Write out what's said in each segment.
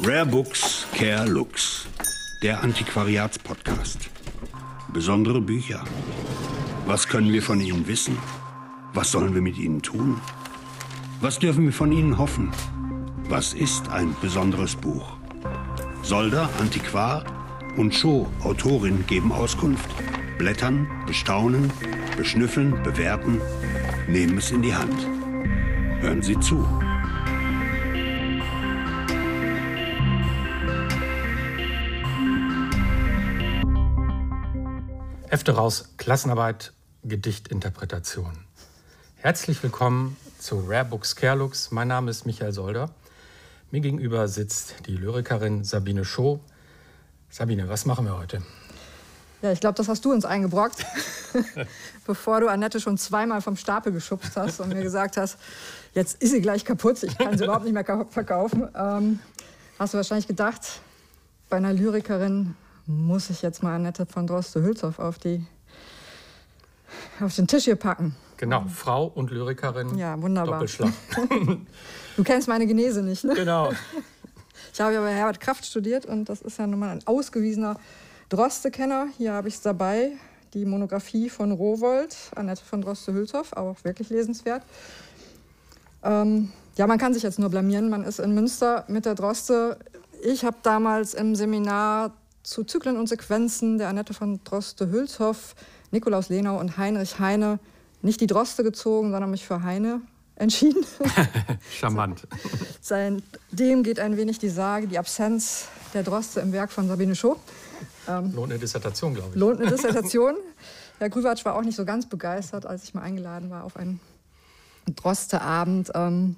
Rare Books, Care Looks. Der Antiquariatspodcast. Besondere Bücher. Was können wir von ihnen wissen? Was sollen wir mit ihnen tun? Was dürfen wir von ihnen hoffen? Was ist ein besonderes Buch? Solder, Antiquar und Show, Autorin, geben Auskunft. Blättern, bestaunen, beschnüffeln, bewerten, nehmen es in die Hand. Hören Sie zu. Hefte raus, Klassenarbeit, Gedichtinterpretation. Herzlich willkommen zu Rare Books Care Looks. Mein Name ist Michael Solder. Mir gegenüber sitzt die Lyrikerin Sabine Schoh. Sabine, was machen wir heute? Ja, ich glaube, das hast du uns eingebrockt, bevor du Annette schon zweimal vom Stapel geschubst hast und mir gesagt hast, jetzt ist sie gleich kaputt, ich kann sie überhaupt nicht mehr verkaufen. Ähm, hast du wahrscheinlich gedacht, bei einer Lyrikerin muss ich jetzt mal Annette von Droste-Hülshoff auf, auf den Tisch hier packen. Genau, Frau und Lyrikerin. Ja, wunderbar. Doppelschlag. du kennst meine Genese nicht, ne? Genau. Ich habe ja bei Herbert Kraft studiert und das ist ja nun mal ein ausgewiesener Droste-Kenner. Hier habe ich es dabei, die Monographie von Rowold, Annette von Droste-Hülshoff, auch wirklich lesenswert. Ähm, ja, man kann sich jetzt nur blamieren. Man ist in Münster mit der Droste. Ich habe damals im Seminar zu Zyklen und Sequenzen der Annette von Droste-Hülshoff, Nikolaus Lenau und Heinrich Heine nicht die Droste gezogen, sondern mich für Heine entschieden. Charmant. Dem geht ein wenig die Sage, die Absenz der Droste im Werk von Sabine Schoh. Ähm, lohnt eine Dissertation, glaube ich. Lohnt eine Dissertation. Herr Grüwatsch war auch nicht so ganz begeistert, als ich mal eingeladen war auf einen Droste-Abend. Ähm,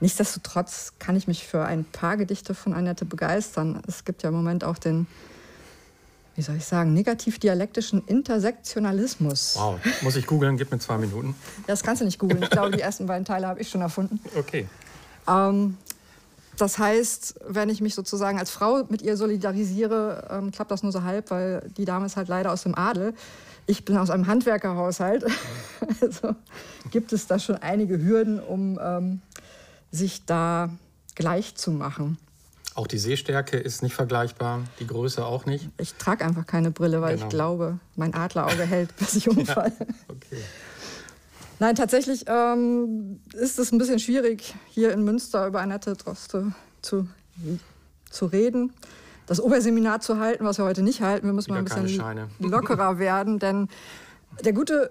nichtsdestotrotz kann ich mich für ein paar Gedichte von Annette begeistern. Es gibt ja im Moment auch den wie soll ich sagen, negativ-dialektischen Intersektionalismus. Wow, muss ich googeln, gib mir zwei Minuten. Das kannst du nicht googeln. Ich glaube, die ersten beiden Teile habe ich schon erfunden. Okay. Ähm, das heißt, wenn ich mich sozusagen als Frau mit ihr solidarisiere, ähm, klappt das nur so halb, weil die Dame ist halt leider aus dem Adel. Ich bin aus einem Handwerkerhaushalt. also gibt es da schon einige Hürden, um ähm, sich da gleich zu machen. Auch die Sehstärke ist nicht vergleichbar, die Größe auch nicht. Ich trage einfach keine Brille, weil genau. ich glaube, mein Adlerauge hält, bis ich umfalle. Ja, okay. Nein, tatsächlich ähm, ist es ein bisschen schwierig, hier in Münster über Annette Droste zu, zu reden. Das Oberseminar zu halten, was wir heute nicht halten. Wir müssen Wieder mal ein bisschen lockerer werden, denn der gute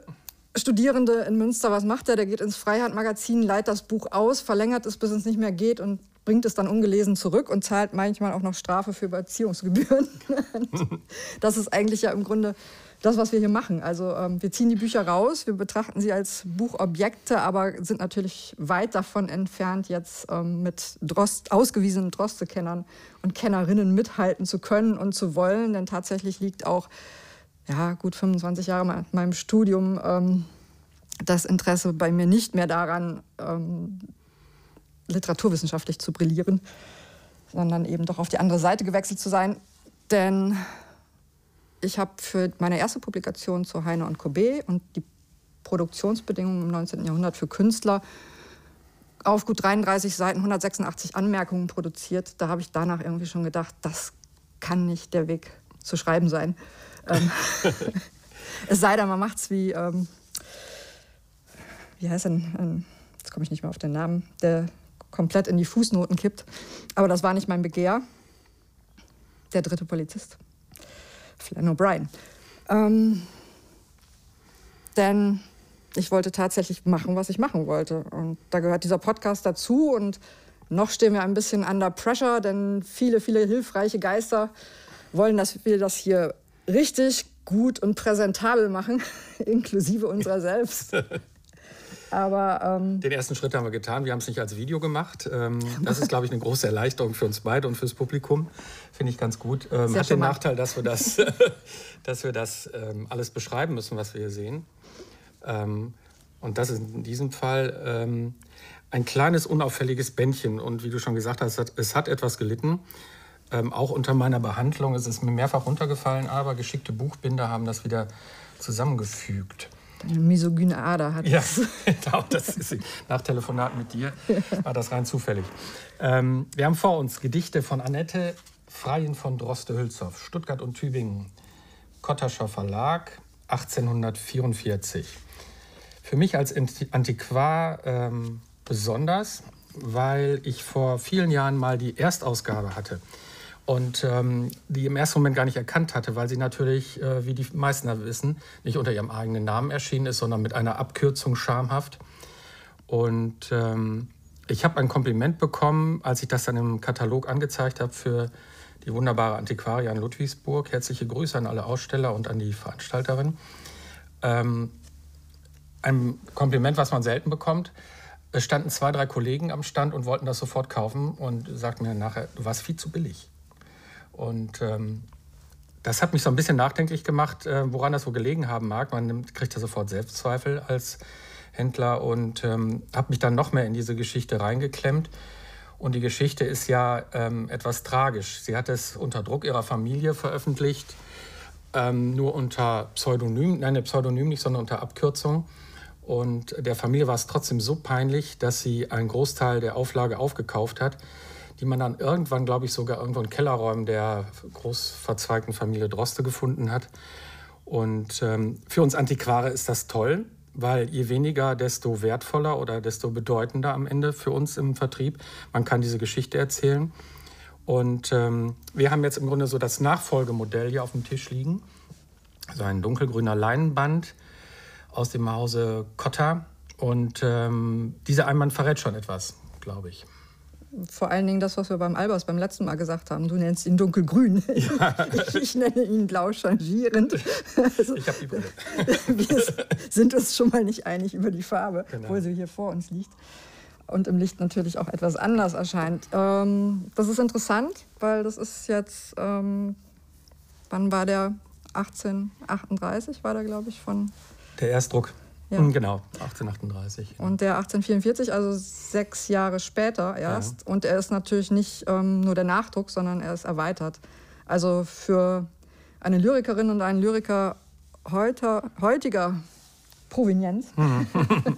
Studierende in Münster, was macht er? Der geht ins Freihandmagazin, leiht das Buch aus, verlängert es, bis es nicht mehr geht und bringt es dann ungelesen zurück und zahlt manchmal auch noch Strafe für Überziehungsgebühren. das ist eigentlich ja im Grunde das, was wir hier machen. Also ähm, wir ziehen die Bücher raus, wir betrachten sie als Buchobjekte, aber sind natürlich weit davon entfernt, jetzt ähm, mit Drost, ausgewiesenen Droste-Kennern und Kennerinnen mithalten zu können und zu wollen. Denn tatsächlich liegt auch ja, gut 25 Jahre nach meinem Studium ähm, das Interesse bei mir nicht mehr daran, ähm, literaturwissenschaftlich zu brillieren, sondern eben doch auf die andere Seite gewechselt zu sein. Denn ich habe für meine erste Publikation zu Heine und Courbet und die Produktionsbedingungen im 19. Jahrhundert für Künstler auf gut 33 Seiten 186 Anmerkungen produziert. Da habe ich danach irgendwie schon gedacht, das kann nicht der Weg zu schreiben sein. Ähm, es sei denn, man macht es wie, ähm, wie heißt denn, ähm, jetzt komme ich nicht mehr auf den Namen, der komplett in die Fußnoten kippt. Aber das war nicht mein Begehr. Der dritte Polizist, Flann O'Brien. Ähm, denn ich wollte tatsächlich machen, was ich machen wollte. Und da gehört dieser Podcast dazu. Und noch stehen wir ein bisschen under pressure, denn viele, viele hilfreiche Geister wollen, dass wir das hier richtig gut und präsentabel machen, inklusive unserer selbst. Aber, ähm, Den ersten Schritt haben wir getan. Wir haben es nicht als Video gemacht. Ähm, das ist, glaube ich, eine große Erleichterung für uns beide und fürs Publikum. Finde ich ganz gut. Ähm, hat den Nachteil, dass wir das, dass wir das ähm, alles beschreiben müssen, was wir hier sehen. Ähm, und das ist in diesem Fall ähm, ein kleines, unauffälliges Bändchen. Und wie du schon gesagt hast, es hat etwas gelitten. auch unter meiner Behandlung ist es mir mehrfach runtergefallen, aber geschickte Buchbinder haben das wieder zusammengefügt. Deine misogyne Ader hat Ja, genau, das ist nach Telefonat mit dir war das rein zufällig. Ähm, wir haben vor uns Gedichte von Annette Freien von Droste-Hülshoff, Stuttgart und Tübingen, Kottascher Verlag, 1844. Für mich als Antiquar ähm, besonders, weil ich vor vielen Jahren mal die Erstausgabe hatte und ähm, die im ersten Moment gar nicht erkannt hatte, weil sie natürlich, äh, wie die meisten wissen, nicht unter ihrem eigenen Namen erschienen ist, sondern mit einer Abkürzung schamhaft. Und ähm, ich habe ein Kompliment bekommen, als ich das dann im Katalog angezeigt habe für die wunderbare Antiquaria in Ludwigsburg. Herzliche Grüße an alle Aussteller und an die Veranstalterin. Ähm, ein Kompliment, was man selten bekommt. Es standen zwei, drei Kollegen am Stand und wollten das sofort kaufen und sagten mir nachher, du warst viel zu billig. Und ähm, das hat mich so ein bisschen nachdenklich gemacht, äh, woran das so gelegen haben mag. Man nimmt, kriegt ja sofort Selbstzweifel als Händler und ähm, habe mich dann noch mehr in diese Geschichte reingeklemmt. Und die Geschichte ist ja ähm, etwas tragisch. Sie hat es unter Druck ihrer Familie veröffentlicht, ähm, nur unter Pseudonym, nein, Pseudonym nicht, sondern unter Abkürzung. Und der Familie war es trotzdem so peinlich, dass sie einen Großteil der Auflage aufgekauft hat die man dann irgendwann, glaube ich, sogar irgendwo in Kellerräumen der großverzweigten Familie Droste gefunden hat. Und ähm, für uns Antiquare ist das toll, weil je weniger, desto wertvoller oder desto bedeutender am Ende für uns im Vertrieb. Man kann diese Geschichte erzählen. Und ähm, wir haben jetzt im Grunde so das Nachfolgemodell hier auf dem Tisch liegen. So ein dunkelgrüner Leinenband aus dem Hause Cotta. Und ähm, dieser Einband verrät schon etwas, glaube ich vor allen Dingen das, was wir beim Albers beim letzten Mal gesagt haben. Du nennst ihn dunkelgrün. Ja. Ich, ich, nenne ihn blau changierend. Also, ich habe die Brille. Wir sind uns schon mal nicht einig über die Farbe, genau. obwohl sie hier vor uns liegt und im Licht natürlich auch etwas anders erscheint. Ähm, das ist interessant, weil das ist jetzt, ähm, wann war der? 1838 war der, glaube ich, von. Der Erstdruck. Ja. Genau, 1838. Und der 1844, also sechs Jahre später erst. Ja. Und er ist natürlich nicht ähm, nur der Nachdruck, sondern er ist erweitert. Also für eine Lyrikerin und einen Lyriker heute, heutiger Provenienz mhm.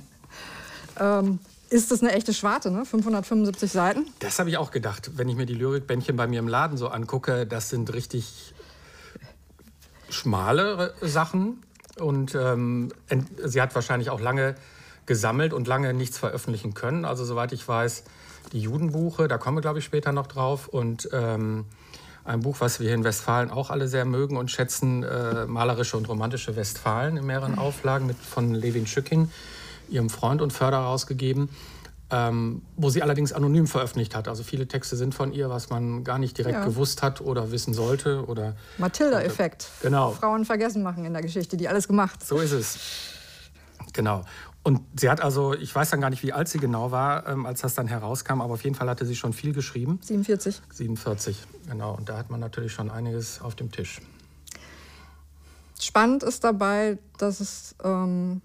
ähm, ist das eine echte Schwarte, ne? 575 Seiten. Das habe ich auch gedacht, wenn ich mir die Lyrikbändchen bei mir im Laden so angucke. Das sind richtig schmale Sachen, und ähm, sie hat wahrscheinlich auch lange gesammelt und lange nichts veröffentlichen können. Also soweit ich weiß, die Judenbuche, da kommen wir, glaube ich, später noch drauf. Und ähm, ein Buch, was wir hier in Westfalen auch alle sehr mögen und schätzen, äh, Malerische und Romantische Westfalen in mehreren Auflagen mit, von Levin Schücking, ihrem Freund und Förderer rausgegeben ähm, wo sie allerdings anonym veröffentlicht hat. Also viele Texte sind von ihr, was man gar nicht direkt ja. gewusst hat oder wissen sollte. Oder Matilda-Effekt. Genau. Frauen vergessen machen in der Geschichte, die alles gemacht. So ist es. Genau. Und sie hat also, ich weiß dann gar nicht, wie alt sie genau war, ähm, als das dann herauskam, aber auf jeden Fall hatte sie schon viel geschrieben. 47. 47, genau. Und da hat man natürlich schon einiges auf dem Tisch. Spannend ist dabei, dass es ähm,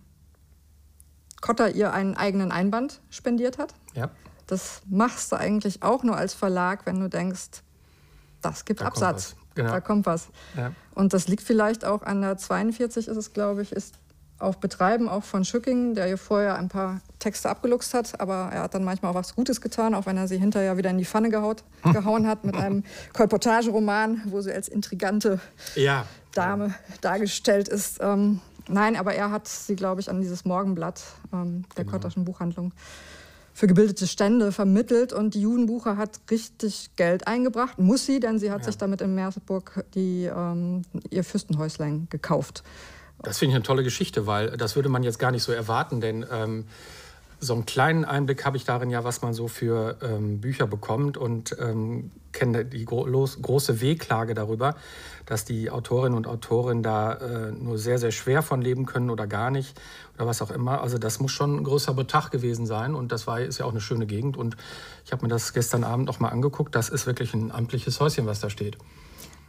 Kotter ihr einen eigenen Einband spendiert hat. Ja. Das machst du eigentlich auch nur als Verlag, wenn du denkst, das gibt da Absatz. Kommt genau. Da kommt was. Ja. Und das liegt vielleicht auch an der 42 ist es, glaube ich, ist auf Betreiben auch von Schücking, der ihr vorher ein paar Texte abgeluchst hat, aber er hat dann manchmal auch was Gutes getan, auch wenn er sie hinterher wieder in die Pfanne gehaut, gehauen hat mit einem Kolportageroman, wo sie als intrigante ja. Dame dargestellt ist. Ähm, Nein, aber er hat sie, glaube ich, an dieses Morgenblatt ähm, der genau. Kotterschen Buchhandlung für gebildete Stände vermittelt und die Judenbuche hat richtig Geld eingebracht, muss sie, denn sie hat ja. sich damit in Merseburg die, ähm, ihr Fürstenhäuslein gekauft. Das finde ich eine tolle Geschichte, weil das würde man jetzt gar nicht so erwarten, denn ähm, so einen kleinen Einblick habe ich darin ja, was man so für ähm, Bücher bekommt und ähm, kenne die gro große Wehklage darüber, dass die Autorinnen und Autoren da äh, nur sehr, sehr schwer von leben können oder gar nicht oder was auch immer. Also das muss schon ein größer Betrag gewesen sein und das war, ist ja auch eine schöne Gegend und ich habe mir das gestern Abend noch mal angeguckt. Das ist wirklich ein amtliches Häuschen, was da steht.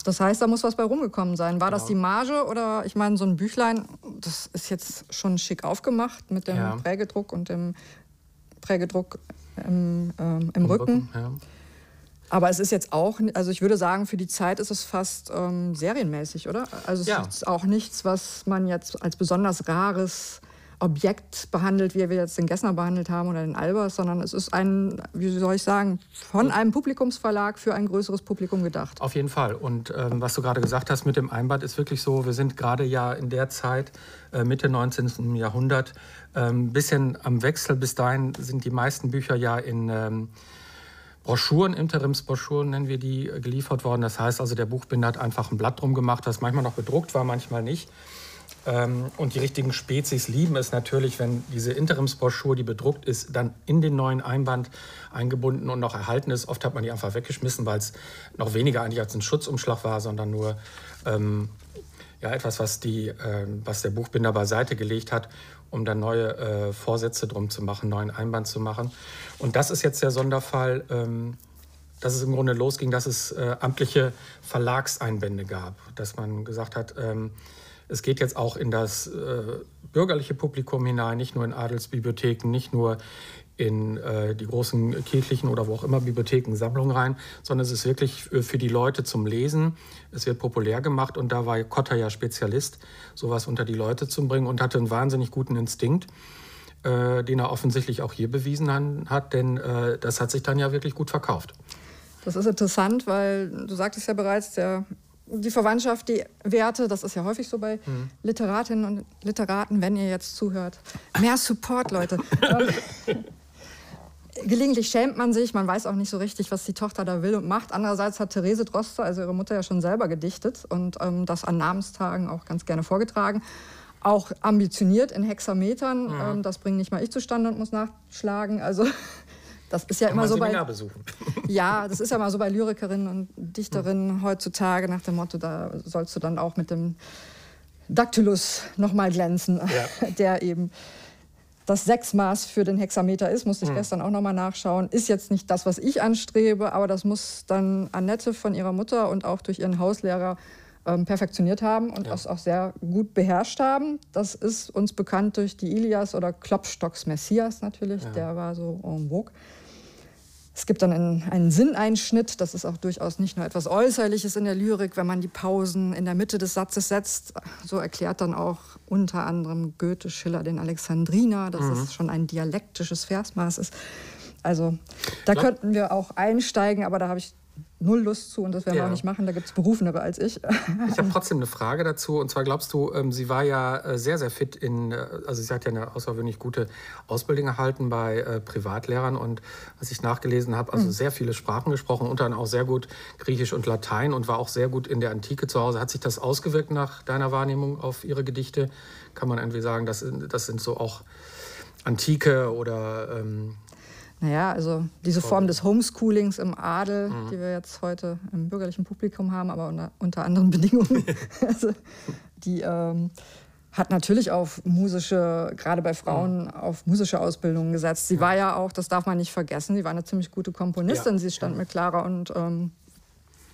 Das heißt, da muss was bei rumgekommen sein. War genau. das die Marge oder ich meine, so ein Büchlein, das ist jetzt schon schick aufgemacht mit dem ja. Prägedruck und dem Prägedruck im, ähm, im, Rücken. Rücken ja. Aber es ist jetzt auch, also ich würde sagen, für die Zeit ist es fast ähm, serienmäßig, oder? Also es ja. ist auch nichts, was man jetzt als besonders rares Objekt behandelt, wie wir jetzt den Gessner behandelt haben oder den Albers, sondern es ist ein, wie soll ich sagen, von einem Publikumsverlag für ein größeres Publikum gedacht. Auf jeden Fall. Und ähm, was du gerade gesagt hast mit dem Einband ist wirklich so, wir sind gerade ja in der Zeit, äh, Mitte 19. Jahrhundert, ein ähm, bisschen am Wechsel. Bis dahin sind die meisten Bücher ja in... Ähm, Broschüren, Interimsbroschüren nennen wir die, äh, geliefert worden. Das heißt also, der Buchbinder hat einfach ein Blatt drum gemacht, das manchmal noch bedruckt war, manchmal nicht. Ähm, und die richtigen Spezies lieben es natürlich, wenn diese Interimsbroschur, die bedruckt ist, dann in den neuen Einband eingebunden und noch erhalten ist. Oft hat man die einfach weggeschmissen, weil es noch weniger eigentlich als ein Schutzumschlag war, sondern nur ähm, ja, etwas, was, die, äh, was der Buchbinder beiseite gelegt hat um dann neue äh, Vorsätze drum zu machen, neuen Einband zu machen. Und das ist jetzt der Sonderfall, ähm, dass es im Grunde losging, dass es äh, amtliche Verlagseinbände gab, dass man gesagt hat, ähm, es geht jetzt auch in das äh, bürgerliche Publikum hinein, nicht nur in Adelsbibliotheken, nicht nur in äh, die großen kirchlichen oder wo auch immer Bibliotheken, Sammlungen rein, sondern es ist wirklich für die Leute zum Lesen. Es wird populär gemacht und da war Kotter ja Spezialist, sowas unter die Leute zu bringen und hatte einen wahnsinnig guten Instinkt, äh, den er offensichtlich auch hier bewiesen hat, denn äh, das hat sich dann ja wirklich gut verkauft. Das ist interessant, weil du sagtest ja bereits, der die Verwandtschaft, die Werte, das ist ja häufig so bei mhm. Literatinnen und Literaten, wenn ihr jetzt zuhört. Mehr Support, Leute. gelegentlich schämt man sich, man weiß auch nicht so richtig, was die Tochter da will und macht. Andererseits hat Therese Droste, also ihre Mutter, ja schon selber gedichtet und ähm, das an Namenstagen auch ganz gerne vorgetragen. Auch ambitioniert in Hexametern. Mhm. Ähm, das bringt nicht mal ich zustande und muss nachschlagen. Also das ist ja Kann immer so bei besuchen. Ja, das ist ja mal so bei Lyrikerinnen und Dichterinnen mhm. heutzutage nach dem Motto, da sollst du dann auch mit dem Dactylus noch mal glänzen, ja. der eben das Sechsmaß für den Hexameter ist, musste ich mhm. gestern auch nochmal nachschauen. Ist jetzt nicht das, was ich anstrebe, aber das muss dann Annette von ihrer Mutter und auch durch ihren Hauslehrer ähm, perfektioniert haben und ja. das auch sehr gut beherrscht haben. Das ist uns bekannt durch die Ilias oder Klopstocks Messias natürlich, ja. der war so en vogue. Es gibt dann einen, einen Sinneinschnitt, das ist auch durchaus nicht nur etwas Äußerliches in der Lyrik, wenn man die Pausen in der Mitte des Satzes setzt. So erklärt dann auch unter anderem Goethe Schiller den Alexandriner, dass mhm. es schon ein dialektisches Versmaß ist. Also da könnten wir auch einsteigen, aber da habe ich null Lust zu und das werden wir auch nicht machen. Da gibt es Berufenere als ich. Ich habe trotzdem eine Frage dazu. Und zwar glaubst du, ähm, sie war ja äh, sehr, sehr fit in, äh, also sie hat ja eine außergewöhnlich gute Ausbildung erhalten bei äh, Privatlehrern und was ich nachgelesen habe, also mhm. sehr viele Sprachen gesprochen, unter anderem auch sehr gut Griechisch und Latein und war auch sehr gut in der Antike zu Hause. Hat sich das ausgewirkt nach deiner Wahrnehmung auf ihre Gedichte? Kann man irgendwie sagen, das, das sind so auch Antike oder ähm, naja, also diese Form des Homeschoolings im Adel, mhm. die wir jetzt heute im bürgerlichen Publikum haben, aber unter, unter anderen Bedingungen, also die ähm, hat natürlich auf musische, gerade bei Frauen, mhm. auf musische Ausbildungen gesetzt. Sie ja. war ja auch, das darf man nicht vergessen, sie war eine ziemlich gute Komponistin. Ja. Sie stand mit Clara und ähm,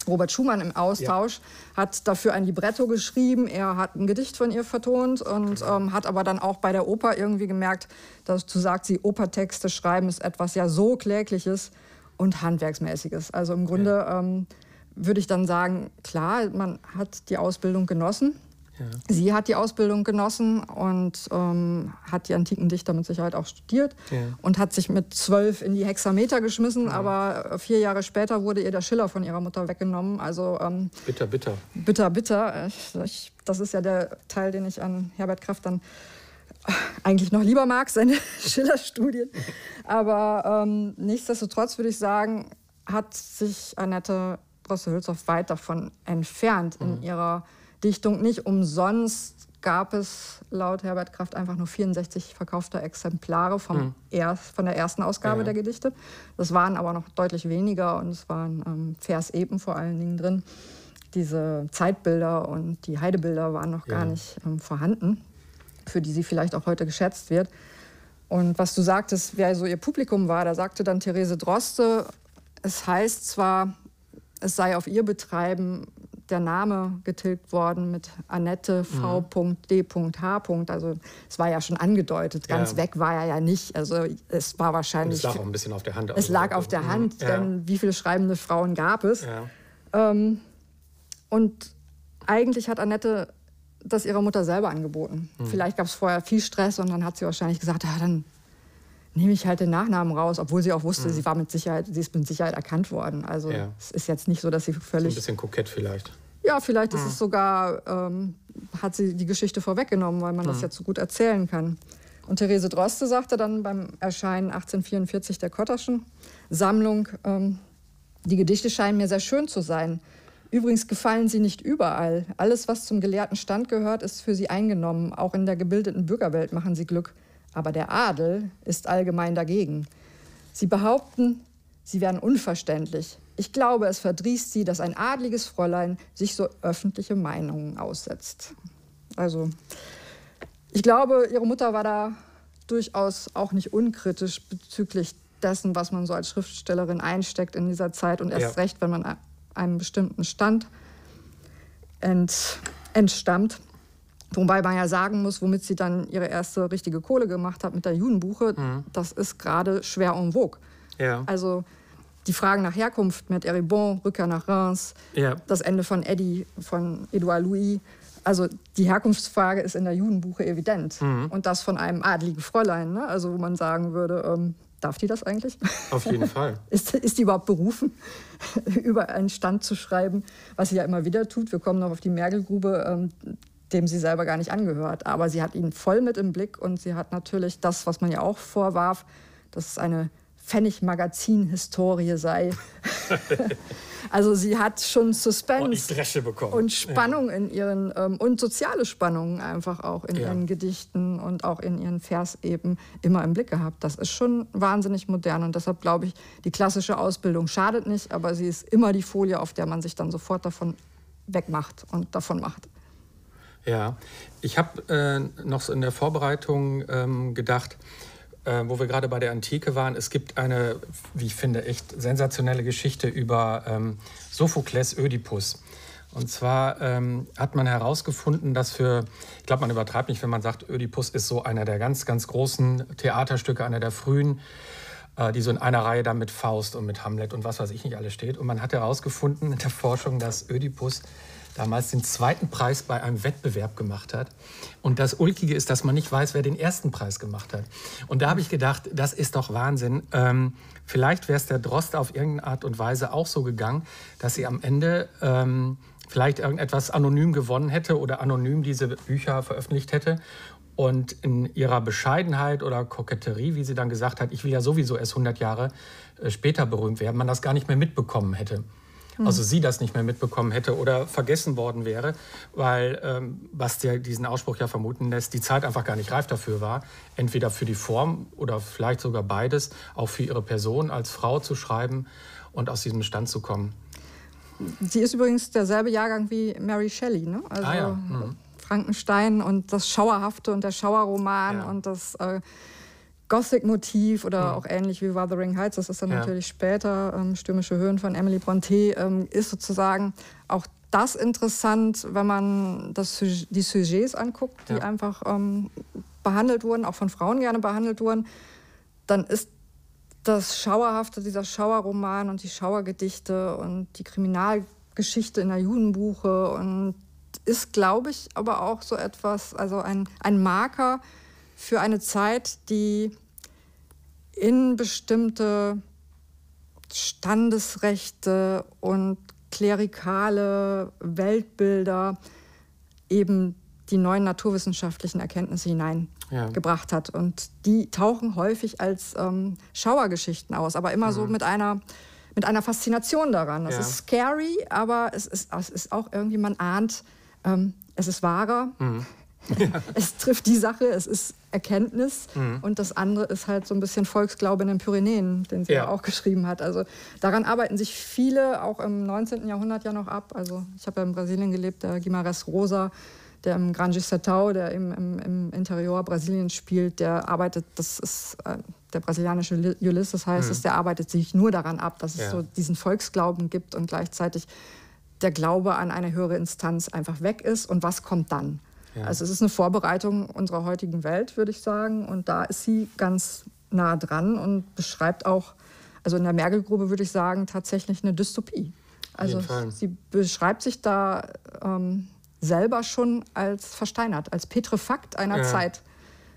Robert Schumann im Austausch, ja. hat dafür ein Libretto geschrieben, er hat ein Gedicht von ihr vertont und genau. ähm, hat aber dann auch bei der Oper irgendwie gemerkt, dazu sagt sie, Opertexte schreiben ist etwas ja so Klägliches und Handwerksmäßiges. Also im Grunde ja. ähm, würde ich dann sagen, klar, man hat die Ausbildung genossen, ja. Sie hat die Ausbildung genossen und ähm, hat die antiken Dichter mit Sicherheit auch studiert ja. und hat sich mit zwölf in die Hexameter geschmissen, ja. aber vier Jahre später wurde ihr der Schiller von ihrer Mutter weggenommen. Also ähm, bitter, bitter. Bitter, bitter. Ich, das ist ja der Teil, den ich an Herbert Kraft dann eigentlich noch lieber mag, seine Schiller-Studien. Aber ähm, nichtsdestotrotz würde ich sagen, hat sich Annette Droste-Hülshoff weit davon entfernt mhm. in ihrer Dichtung. Nicht umsonst gab es laut Herbert Kraft einfach nur 64 verkaufte Exemplare vom mhm. erst, von der ersten Ausgabe ja. der Gedichte. Das waren aber noch deutlich weniger und es waren ähm, Vers-Epen vor allen Dingen drin. Diese Zeitbilder und die Heidebilder waren noch ja. gar nicht ähm, vorhanden, für die sie vielleicht auch heute geschätzt wird. Und was du sagtest, wer so ihr Publikum war, da sagte dann Therese Droste, es heißt zwar, es sei auf ihr Betreiben der Name getilgt worden mit Annette V.D.H. Also es war ja schon angedeutet, ganz ja. weg war er ja nicht. Also es war wahrscheinlich. Und es lag auch ein bisschen auf der Hand. Es also lag auf der Hand, ja. denn wie viele schreibende Frauen gab es? Ja. Ähm, und eigentlich hat Annette das ihrer Mutter selber angeboten. Hm. Vielleicht gab es vorher viel Stress und dann hat sie wahrscheinlich gesagt, ah, dann nehme ich halt den Nachnamen raus, obwohl sie auch wusste, mhm. sie war mit Sicherheit, sie ist mit Sicherheit erkannt worden. Also ja. es ist jetzt nicht so, dass sie völlig. So ein bisschen kokett vielleicht. Ja, vielleicht ist es sogar, ähm, hat sie die Geschichte vorweggenommen, weil man mhm. das jetzt so gut erzählen kann. Und Therese Droste sagte dann beim Erscheinen 1844 der Kotterschen Sammlung, ähm, die Gedichte scheinen mir sehr schön zu sein. Übrigens gefallen sie nicht überall. Alles, was zum gelehrten Stand gehört, ist für sie eingenommen. Auch in der gebildeten Bürgerwelt machen sie Glück. Aber der Adel ist allgemein dagegen. Sie behaupten, sie wären unverständlich. Ich glaube, es verdrießt sie, dass ein adliges Fräulein sich so öffentliche Meinungen aussetzt. Also, ich glaube, ihre Mutter war da durchaus auch nicht unkritisch bezüglich dessen, was man so als Schriftstellerin einsteckt in dieser Zeit und erst ja. recht, wenn man einem bestimmten Stand ent, entstammt. Wobei man ja sagen muss, womit sie dann ihre erste richtige Kohle gemacht hat mit der Judenbuche, mhm. das ist gerade schwer en vogue. Ja. Also die Fragen nach Herkunft mit Eribon, Rückkehr nach Reims, ja. das Ende von Eddie, von Edouard Louis. Also die Herkunftsfrage ist in der Judenbuche evident. Mhm. Und das von einem adligen Fräulein. Ne? Also wo man sagen würde, ähm, darf die das eigentlich? Auf jeden Fall. ist, ist die überhaupt berufen, über einen Stand zu schreiben, was sie ja immer wieder tut? Wir kommen noch auf die Mergelgrube. Ähm, dem sie selber gar nicht angehört. Aber sie hat ihn voll mit im Blick und sie hat natürlich das, was man ja auch vorwarf, dass es eine Pfennig-Magazin-Historie sei. also sie hat schon Suspense und Spannung ja. in ihren ähm, und soziale Spannungen einfach auch in ja. ihren Gedichten und auch in ihren Vers eben immer im Blick gehabt. Das ist schon wahnsinnig modern und deshalb glaube ich, die klassische Ausbildung schadet nicht, aber sie ist immer die Folie, auf der man sich dann sofort davon wegmacht und davon macht. Ja, ich habe äh, noch so in der Vorbereitung ähm, gedacht, äh, wo wir gerade bei der Antike waren, es gibt eine, wie ich finde, echt sensationelle Geschichte über ähm, Sophokles Ödipus. Und zwar ähm, hat man herausgefunden, dass für, ich glaube, man übertreibt nicht, wenn man sagt, Ödipus ist so einer der ganz, ganz großen Theaterstücke, einer der frühen, äh, die so in einer Reihe dann mit Faust und mit Hamlet und was weiß ich nicht alles steht. Und man hat herausgefunden in der Forschung, dass Ödipus damals den zweiten Preis bei einem Wettbewerb gemacht hat. Und das Ulkige ist, dass man nicht weiß, wer den ersten Preis gemacht hat. Und da habe ich gedacht, das ist doch Wahnsinn. Ähm, vielleicht wäre es der Drost auf irgendeine Art und Weise auch so gegangen, dass sie am Ende ähm, vielleicht irgendetwas anonym gewonnen hätte oder anonym diese Bücher veröffentlicht hätte. Und in ihrer Bescheidenheit oder Koketterie, wie sie dann gesagt hat, ich will ja sowieso erst 100 Jahre äh, später berühmt werden, man das gar nicht mehr mitbekommen hätte. Mhm. also sie das nicht mehr mitbekommen hätte oder vergessen worden wäre, weil, ähm, was der, diesen Ausspruch ja vermuten lässt, die Zeit einfach gar nicht reif dafür war, entweder für die Form oder vielleicht sogar beides, auch für ihre Person als Frau zu schreiben und aus diesem Stand zu kommen. Sie ist übrigens derselbe Jahrgang wie Mary Shelley, ne? Also ah, ja. mhm. Frankenstein und das Schauerhafte und der Schauerroman ja. und das äh, Gothic-Motiv oder mhm. auch ähnlich wie Wuthering Heights, das ist dann ja. natürlich später, ähm, Stürmische Höhen von Emily Bronte, ähm, ist sozusagen auch das interessant, wenn man das, die Sujets anguckt, die ja. einfach ähm, behandelt wurden, auch von Frauen gerne behandelt wurden, dann ist das Schauerhafte, dieser Schauerroman und die Schauergedichte und die Kriminalgeschichte in der Judenbuche und ist, glaube ich, aber auch so etwas, also ein, ein Marker für eine Zeit, die in bestimmte Standesrechte und klerikale Weltbilder eben die neuen naturwissenschaftlichen Erkenntnisse hineingebracht ja. hat. Und die tauchen häufig als ähm, Schauergeschichten aus, aber immer mhm. so mit einer, mit einer Faszination daran. Das ja. ist scary, aber es ist, es ist auch irgendwie, man ahnt, ähm, es ist wahrer. Mhm. Ja. Es trifft die Sache, es ist Erkenntnis mhm. und das andere ist halt so ein bisschen Volksglaube in den Pyrenäen, den sie ja. auch geschrieben hat. Also daran arbeiten sich viele auch im 19. Jahrhundert ja noch ab. Also ich habe ja in Brasilien gelebt, der Guimarães Rosa, der im Grande Sertão, der im, im, im Interior Brasiliens spielt, der arbeitet, das ist äh, der brasilianische Ulysses heißt mhm. es, der arbeitet sich nur daran ab, dass ja. es so diesen Volksglauben gibt und gleichzeitig der Glaube an eine höhere Instanz einfach weg ist und was kommt dann. Ja. Also es ist eine Vorbereitung unserer heutigen Welt, würde ich sagen. Und da ist sie ganz nah dran und beschreibt auch, also in der Mergelgrube würde ich sagen, tatsächlich eine Dystopie. Also sie beschreibt sich da ähm, selber schon als versteinert, als Petrefakt einer ja. Zeit.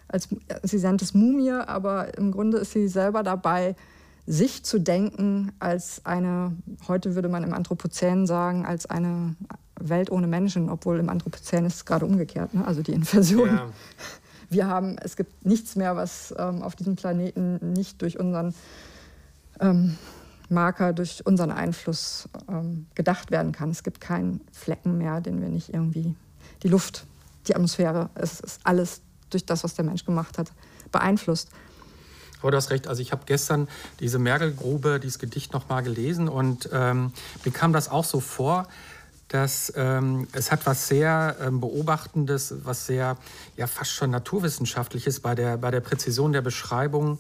Als, sie nennt es Mumie, aber im Grunde ist sie selber dabei, sich zu denken als eine, heute würde man im Anthropozän sagen, als eine Welt ohne Menschen, obwohl im Anthropozän ist es gerade umgekehrt, ne? also die Inversion. Ja. Wir haben, es gibt nichts mehr, was ähm, auf diesem Planeten nicht durch unseren ähm, Marker, durch unseren Einfluss ähm, gedacht werden kann. Es gibt keinen Flecken mehr, den wir nicht irgendwie, die Luft, die Atmosphäre, es ist alles durch das, was der Mensch gemacht hat, beeinflusst. Aber du hast recht, also ich habe gestern diese Mergelgrube, dieses Gedicht nochmal gelesen und ähm, mir kam das auch so vor, dass ähm, es hat was sehr ähm, Beobachtendes, was sehr, ja fast schon naturwissenschaftliches bei der, bei der Präzision der Beschreibung,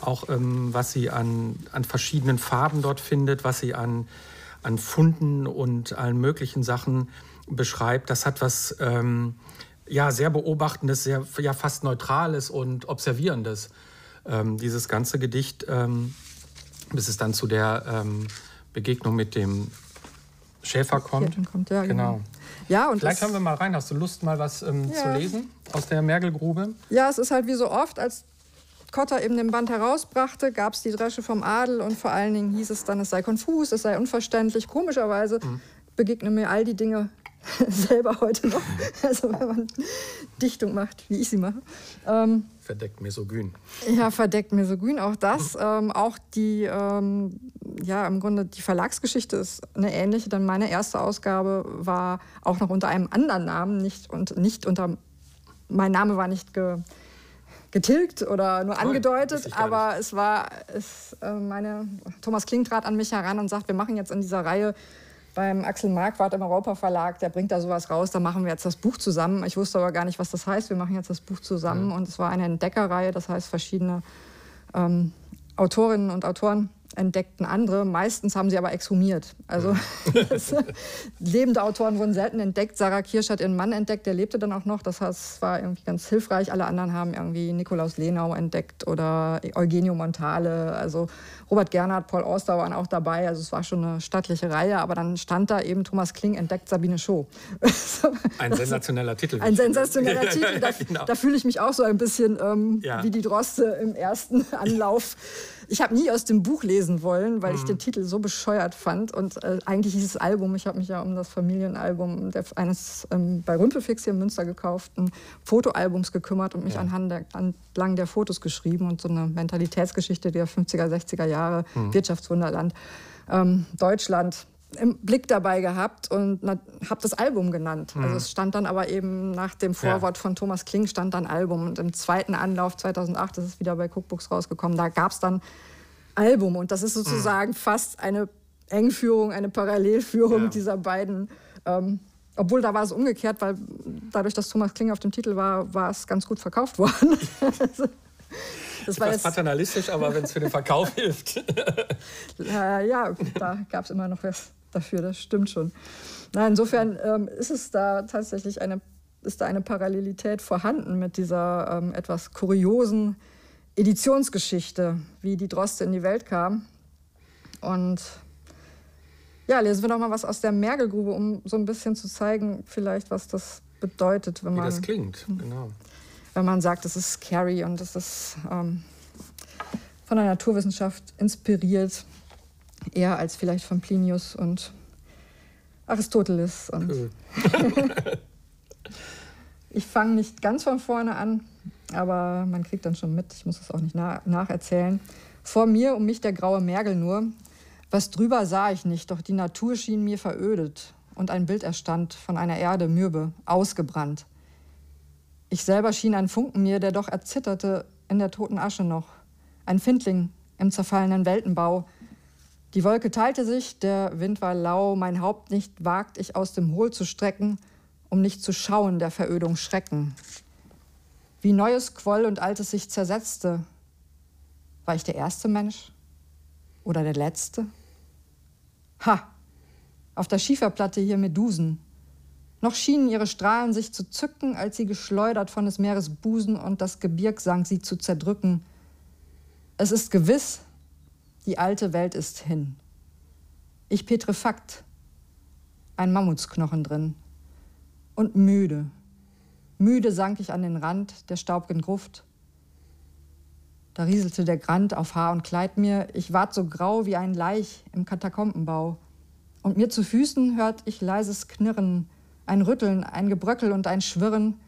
auch ähm, was sie an, an verschiedenen Farben dort findet, was sie an, an Funden und allen möglichen Sachen beschreibt. Das hat was ähm, ja, sehr Beobachtendes, sehr ja, fast Neutrales und Observierendes. Ähm, dieses ganze Gedicht, ähm, bis es dann zu der Begegnung mit dem Schäfer kommt. kommt ja, genau. genau. Ja, und Vielleicht hören wir mal rein. Hast du Lust, mal was ähm, ja. zu lesen aus der Mergelgrube? Ja, es ist halt wie so oft, als Kotter eben den Band herausbrachte, gab es die Dresche vom Adel und vor allen Dingen hieß es dann, es sei konfus, es sei unverständlich. Komischerweise mhm. begegnen mir all die Dinge selber heute noch. Also wenn man Dichtung macht, wie ich sie mache. Ähm, verdeckt misogyn. Ja, verdeckt misogyn, auch das. ähm, auch die, ähm, ja, im Grunde die Verlagsgeschichte ist eine ähnliche, denn meine erste Ausgabe war auch noch unter einem anderen Namen, nicht, und nicht unter, mein Name war nicht ge, getilgt oder nur angedeutet, aber es war, es, äh, meine, Thomas Kling trat an mich heran und sagt, wir machen jetzt in dieser Reihe beim Axel Marquardt im Europa Verlag, der bringt da sowas raus, da machen wir jetzt das Buch zusammen. Ich wusste aber gar nicht, was das heißt. Wir machen jetzt das Buch zusammen ja. und es war eine Entdeckerreihe, das heißt verschiedene ähm, Autorinnen und Autoren entdeckten andere. Meistens haben sie aber exhumiert. Also lebende Autoren wurden selten entdeckt. Sarah Kirsch hat ihren Mann entdeckt, der lebte dann auch noch. Das heißt, war irgendwie ganz hilfreich. Alle anderen haben irgendwie Nikolaus Lenau entdeckt oder Eugenio Montale. Also Robert Gernhardt, Paul Auster waren auch dabei. Also es war schon eine stattliche Reihe. Aber dann stand da eben Thomas Kling entdeckt Sabine Schoh. ein sensationeller Titel. Ein sensationeller Titel. Da, genau. da fühle ich mich auch so ein bisschen ähm, ja. wie die Droste im ersten Anlauf. Ich habe nie aus dem Buch lesen wollen, weil mhm. ich den Titel so bescheuert fand. Und äh, eigentlich dieses Album, ich habe mich ja um das Familienalbum der, eines ähm, bei Rümpelfix hier in Münster gekauften Fotoalbums gekümmert und mich ja. anhand der, entlang der Fotos geschrieben und so eine Mentalitätsgeschichte der 50er, 60er Jahre, mhm. Wirtschaftswunderland, ähm, Deutschland im Blick dabei gehabt und habe das Album genannt. Mhm. Also es stand dann aber eben nach dem Vorwort ja. von Thomas Kling stand dann Album und im zweiten Anlauf 2008 das ist wieder bei Cookbooks rausgekommen. Da gab es dann Album und das ist sozusagen mhm. fast eine Engführung, eine Parallelführung ja. dieser beiden. Ähm, obwohl da war es umgekehrt, weil dadurch, dass Thomas Kling auf dem Titel war, war es ganz gut verkauft worden. also, das war paternalistisch, aber wenn es für den Verkauf hilft. äh, ja, da gab es immer noch was dafür, das stimmt schon. Na, insofern ähm, ist es da tatsächlich eine, ist da eine Parallelität vorhanden mit dieser ähm, etwas kuriosen Editionsgeschichte, wie die Droste in die Welt kam. Und ja, lesen wir doch mal was aus der Mergelgrube, um so ein bisschen zu zeigen, vielleicht, was das bedeutet, wenn man. Wie das klingt, genau. Wenn man sagt, es ist scary und es ist ähm, von der Naturwissenschaft inspiriert eher als vielleicht von Plinius und Aristoteles. Und ich fange nicht ganz von vorne an, aber man kriegt dann schon mit, ich muss es auch nicht na nacherzählen. Vor mir um mich der graue Mergel nur. Was drüber sah ich nicht, doch die Natur schien mir verödet und ein Bild erstand von einer Erde mürbe, ausgebrannt. Ich selber schien ein Funken mir, der doch erzitterte in der toten Asche noch. Ein Findling im zerfallenen Weltenbau, die Wolke teilte sich, der Wind war lau, mein Haupt nicht wagt ich aus dem Hohl zu strecken, um nicht zu schauen der Verödung Schrecken. Wie Neues quoll und Altes sich zersetzte. War ich der erste Mensch oder der letzte? Ha! Auf der Schieferplatte hier Medusen. Noch schienen ihre Strahlen sich zu zücken, als sie geschleudert von des Meeres Busen und das Gebirg sank, sie zu zerdrücken. Es ist gewiss, die alte Welt ist hin. Ich petrefakt, ein Mammutsknochen drin. Und müde. Müde sank ich an den Rand der staubgen Gruft. Da rieselte der Grand auf Haar und Kleid mir. Ich ward so grau wie ein Laich im Katakombenbau. Und mir zu Füßen hört ich leises Knirren, ein Rütteln, ein Gebröckel und ein Schwirren.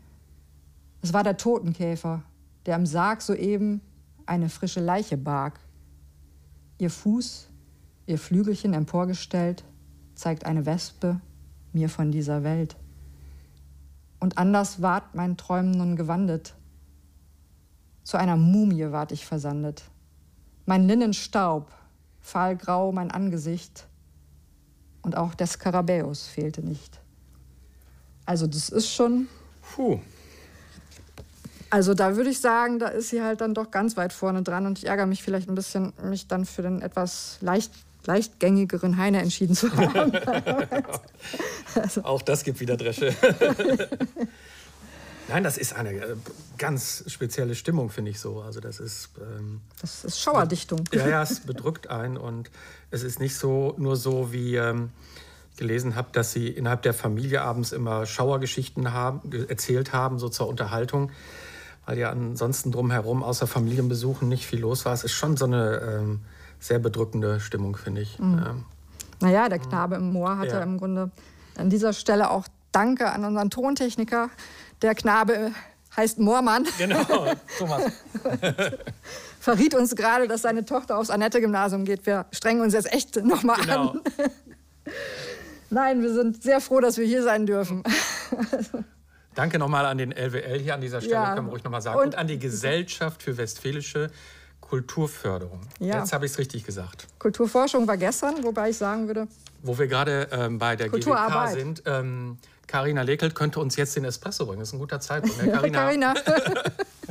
Es war der Totenkäfer, der am Sarg soeben eine frische Leiche barg. Ihr Fuß, ihr Flügelchen emporgestellt, zeigt eine Wespe mir von dieser Welt. Und anders ward mein Träumen nun gewandet. Zu einer Mumie ward ich versandet. Mein Linnen staub, fahlgrau mein Angesicht. Und auch der Skarabäus fehlte nicht. Also das ist schon. Puh. Also da würde ich sagen, da ist sie halt dann doch ganz weit vorne dran und ich ärgere mich vielleicht ein bisschen, mich dann für den etwas leicht, leichtgängigeren Heine entschieden zu haben. also. Auch das gibt wieder Dresche. Nein, das ist eine äh, ganz spezielle Stimmung, finde ich so. Also das ist. Ähm, das ist Schauerdichtung. Ja, ja, es bedrückt einen und es ist nicht so nur so wie. Ähm, gelesen habe, dass sie innerhalb der Familie abends immer Schauergeschichten haben, erzählt haben, so zur Unterhaltung, weil ja ansonsten drumherum außer Familienbesuchen nicht viel los war. Es ist schon so eine ähm, sehr bedrückende Stimmung, finde ich. Mhm. Ähm, naja, der Knabe im Moor hatte ja. im Grunde an dieser Stelle auch Danke an unseren Tontechniker. Der Knabe heißt Moormann. Genau, Thomas. Verriet uns gerade, dass seine Tochter aufs Annette-Gymnasium geht. Wir strengen uns jetzt echt nochmal genau. an. Nein, wir sind sehr froh, dass wir hier sein dürfen. Danke nochmal an den LWL hier an dieser Stelle, ja. können wir ruhig nochmal sagen. Und, und, an die Gesellschaft für Westfälische Kulturförderung. Ja. Jetzt habe ich es richtig gesagt. Kulturforschung war gestern, wobei ich sagen würde. Wo wir gerade ähm, bei der GWK sind. Ähm, Carina Lekelt könnte uns jetzt den Espresso bringen. Das ist ein guter Zeitpunkt. Ne? Carina.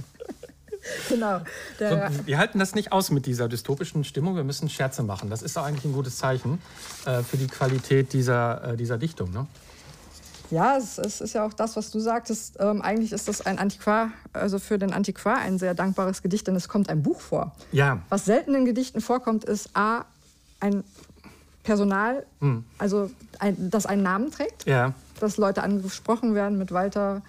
genau. So, wir halten das nicht aus mit dieser dystopischen Stimmung. Wir müssen Scherze machen. Das ist doch eigentlich ein gutes Zeichen äh, für die Qualität dieser, äh, dieser Dichtung. Ne? Ja, es, es, ist ja auch das, was du sagtest. Ähm, eigentlich ist das ein Antiquar, also für den Antiquar ein sehr dankbares Gedicht, denn es kommt ein Buch vor. Ja. Was selten in Gedichten vorkommt, ist A, ein Personal, hm. also ein, das einen Namen trägt. Ja. Dass Leute angesprochen werden mit Walter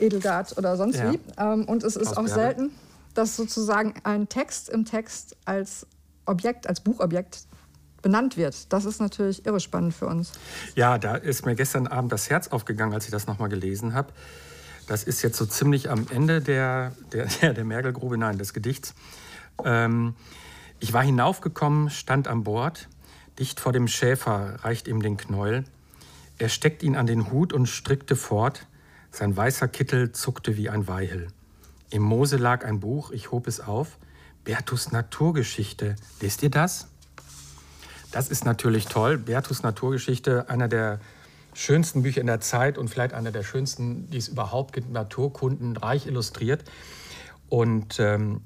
Edelgard oder sonst ja. wie. Ähm, und es ist auch selten, dass sozusagen ein Text im Text als Objekt, als Buchobjekt benannt wird. Das ist natürlich irre spannend für uns. Ja, da ist mir gestern Abend das Herz aufgegangen, als ich das nochmal gelesen habe. Das ist jetzt so ziemlich am Ende der, der, der Mergelgrube, nein, des Gedichts. Ähm, ich war hinaufgekommen, stand an Bord. Dicht vor dem Schäfer reicht ihm den Knäuel. Er steckt ihn an den Hut und strickte fort. Sein weißer Kittel zuckte wie ein Weihel. Im Mose lag ein Buch, ich hob es auf. Bertus Naturgeschichte. Lest ihr das? Das ist natürlich toll. Bertus Naturgeschichte, einer der schönsten Bücher in der Zeit und vielleicht einer der schönsten, die es überhaupt gibt, Naturkunden, reich illustriert. Und ähm,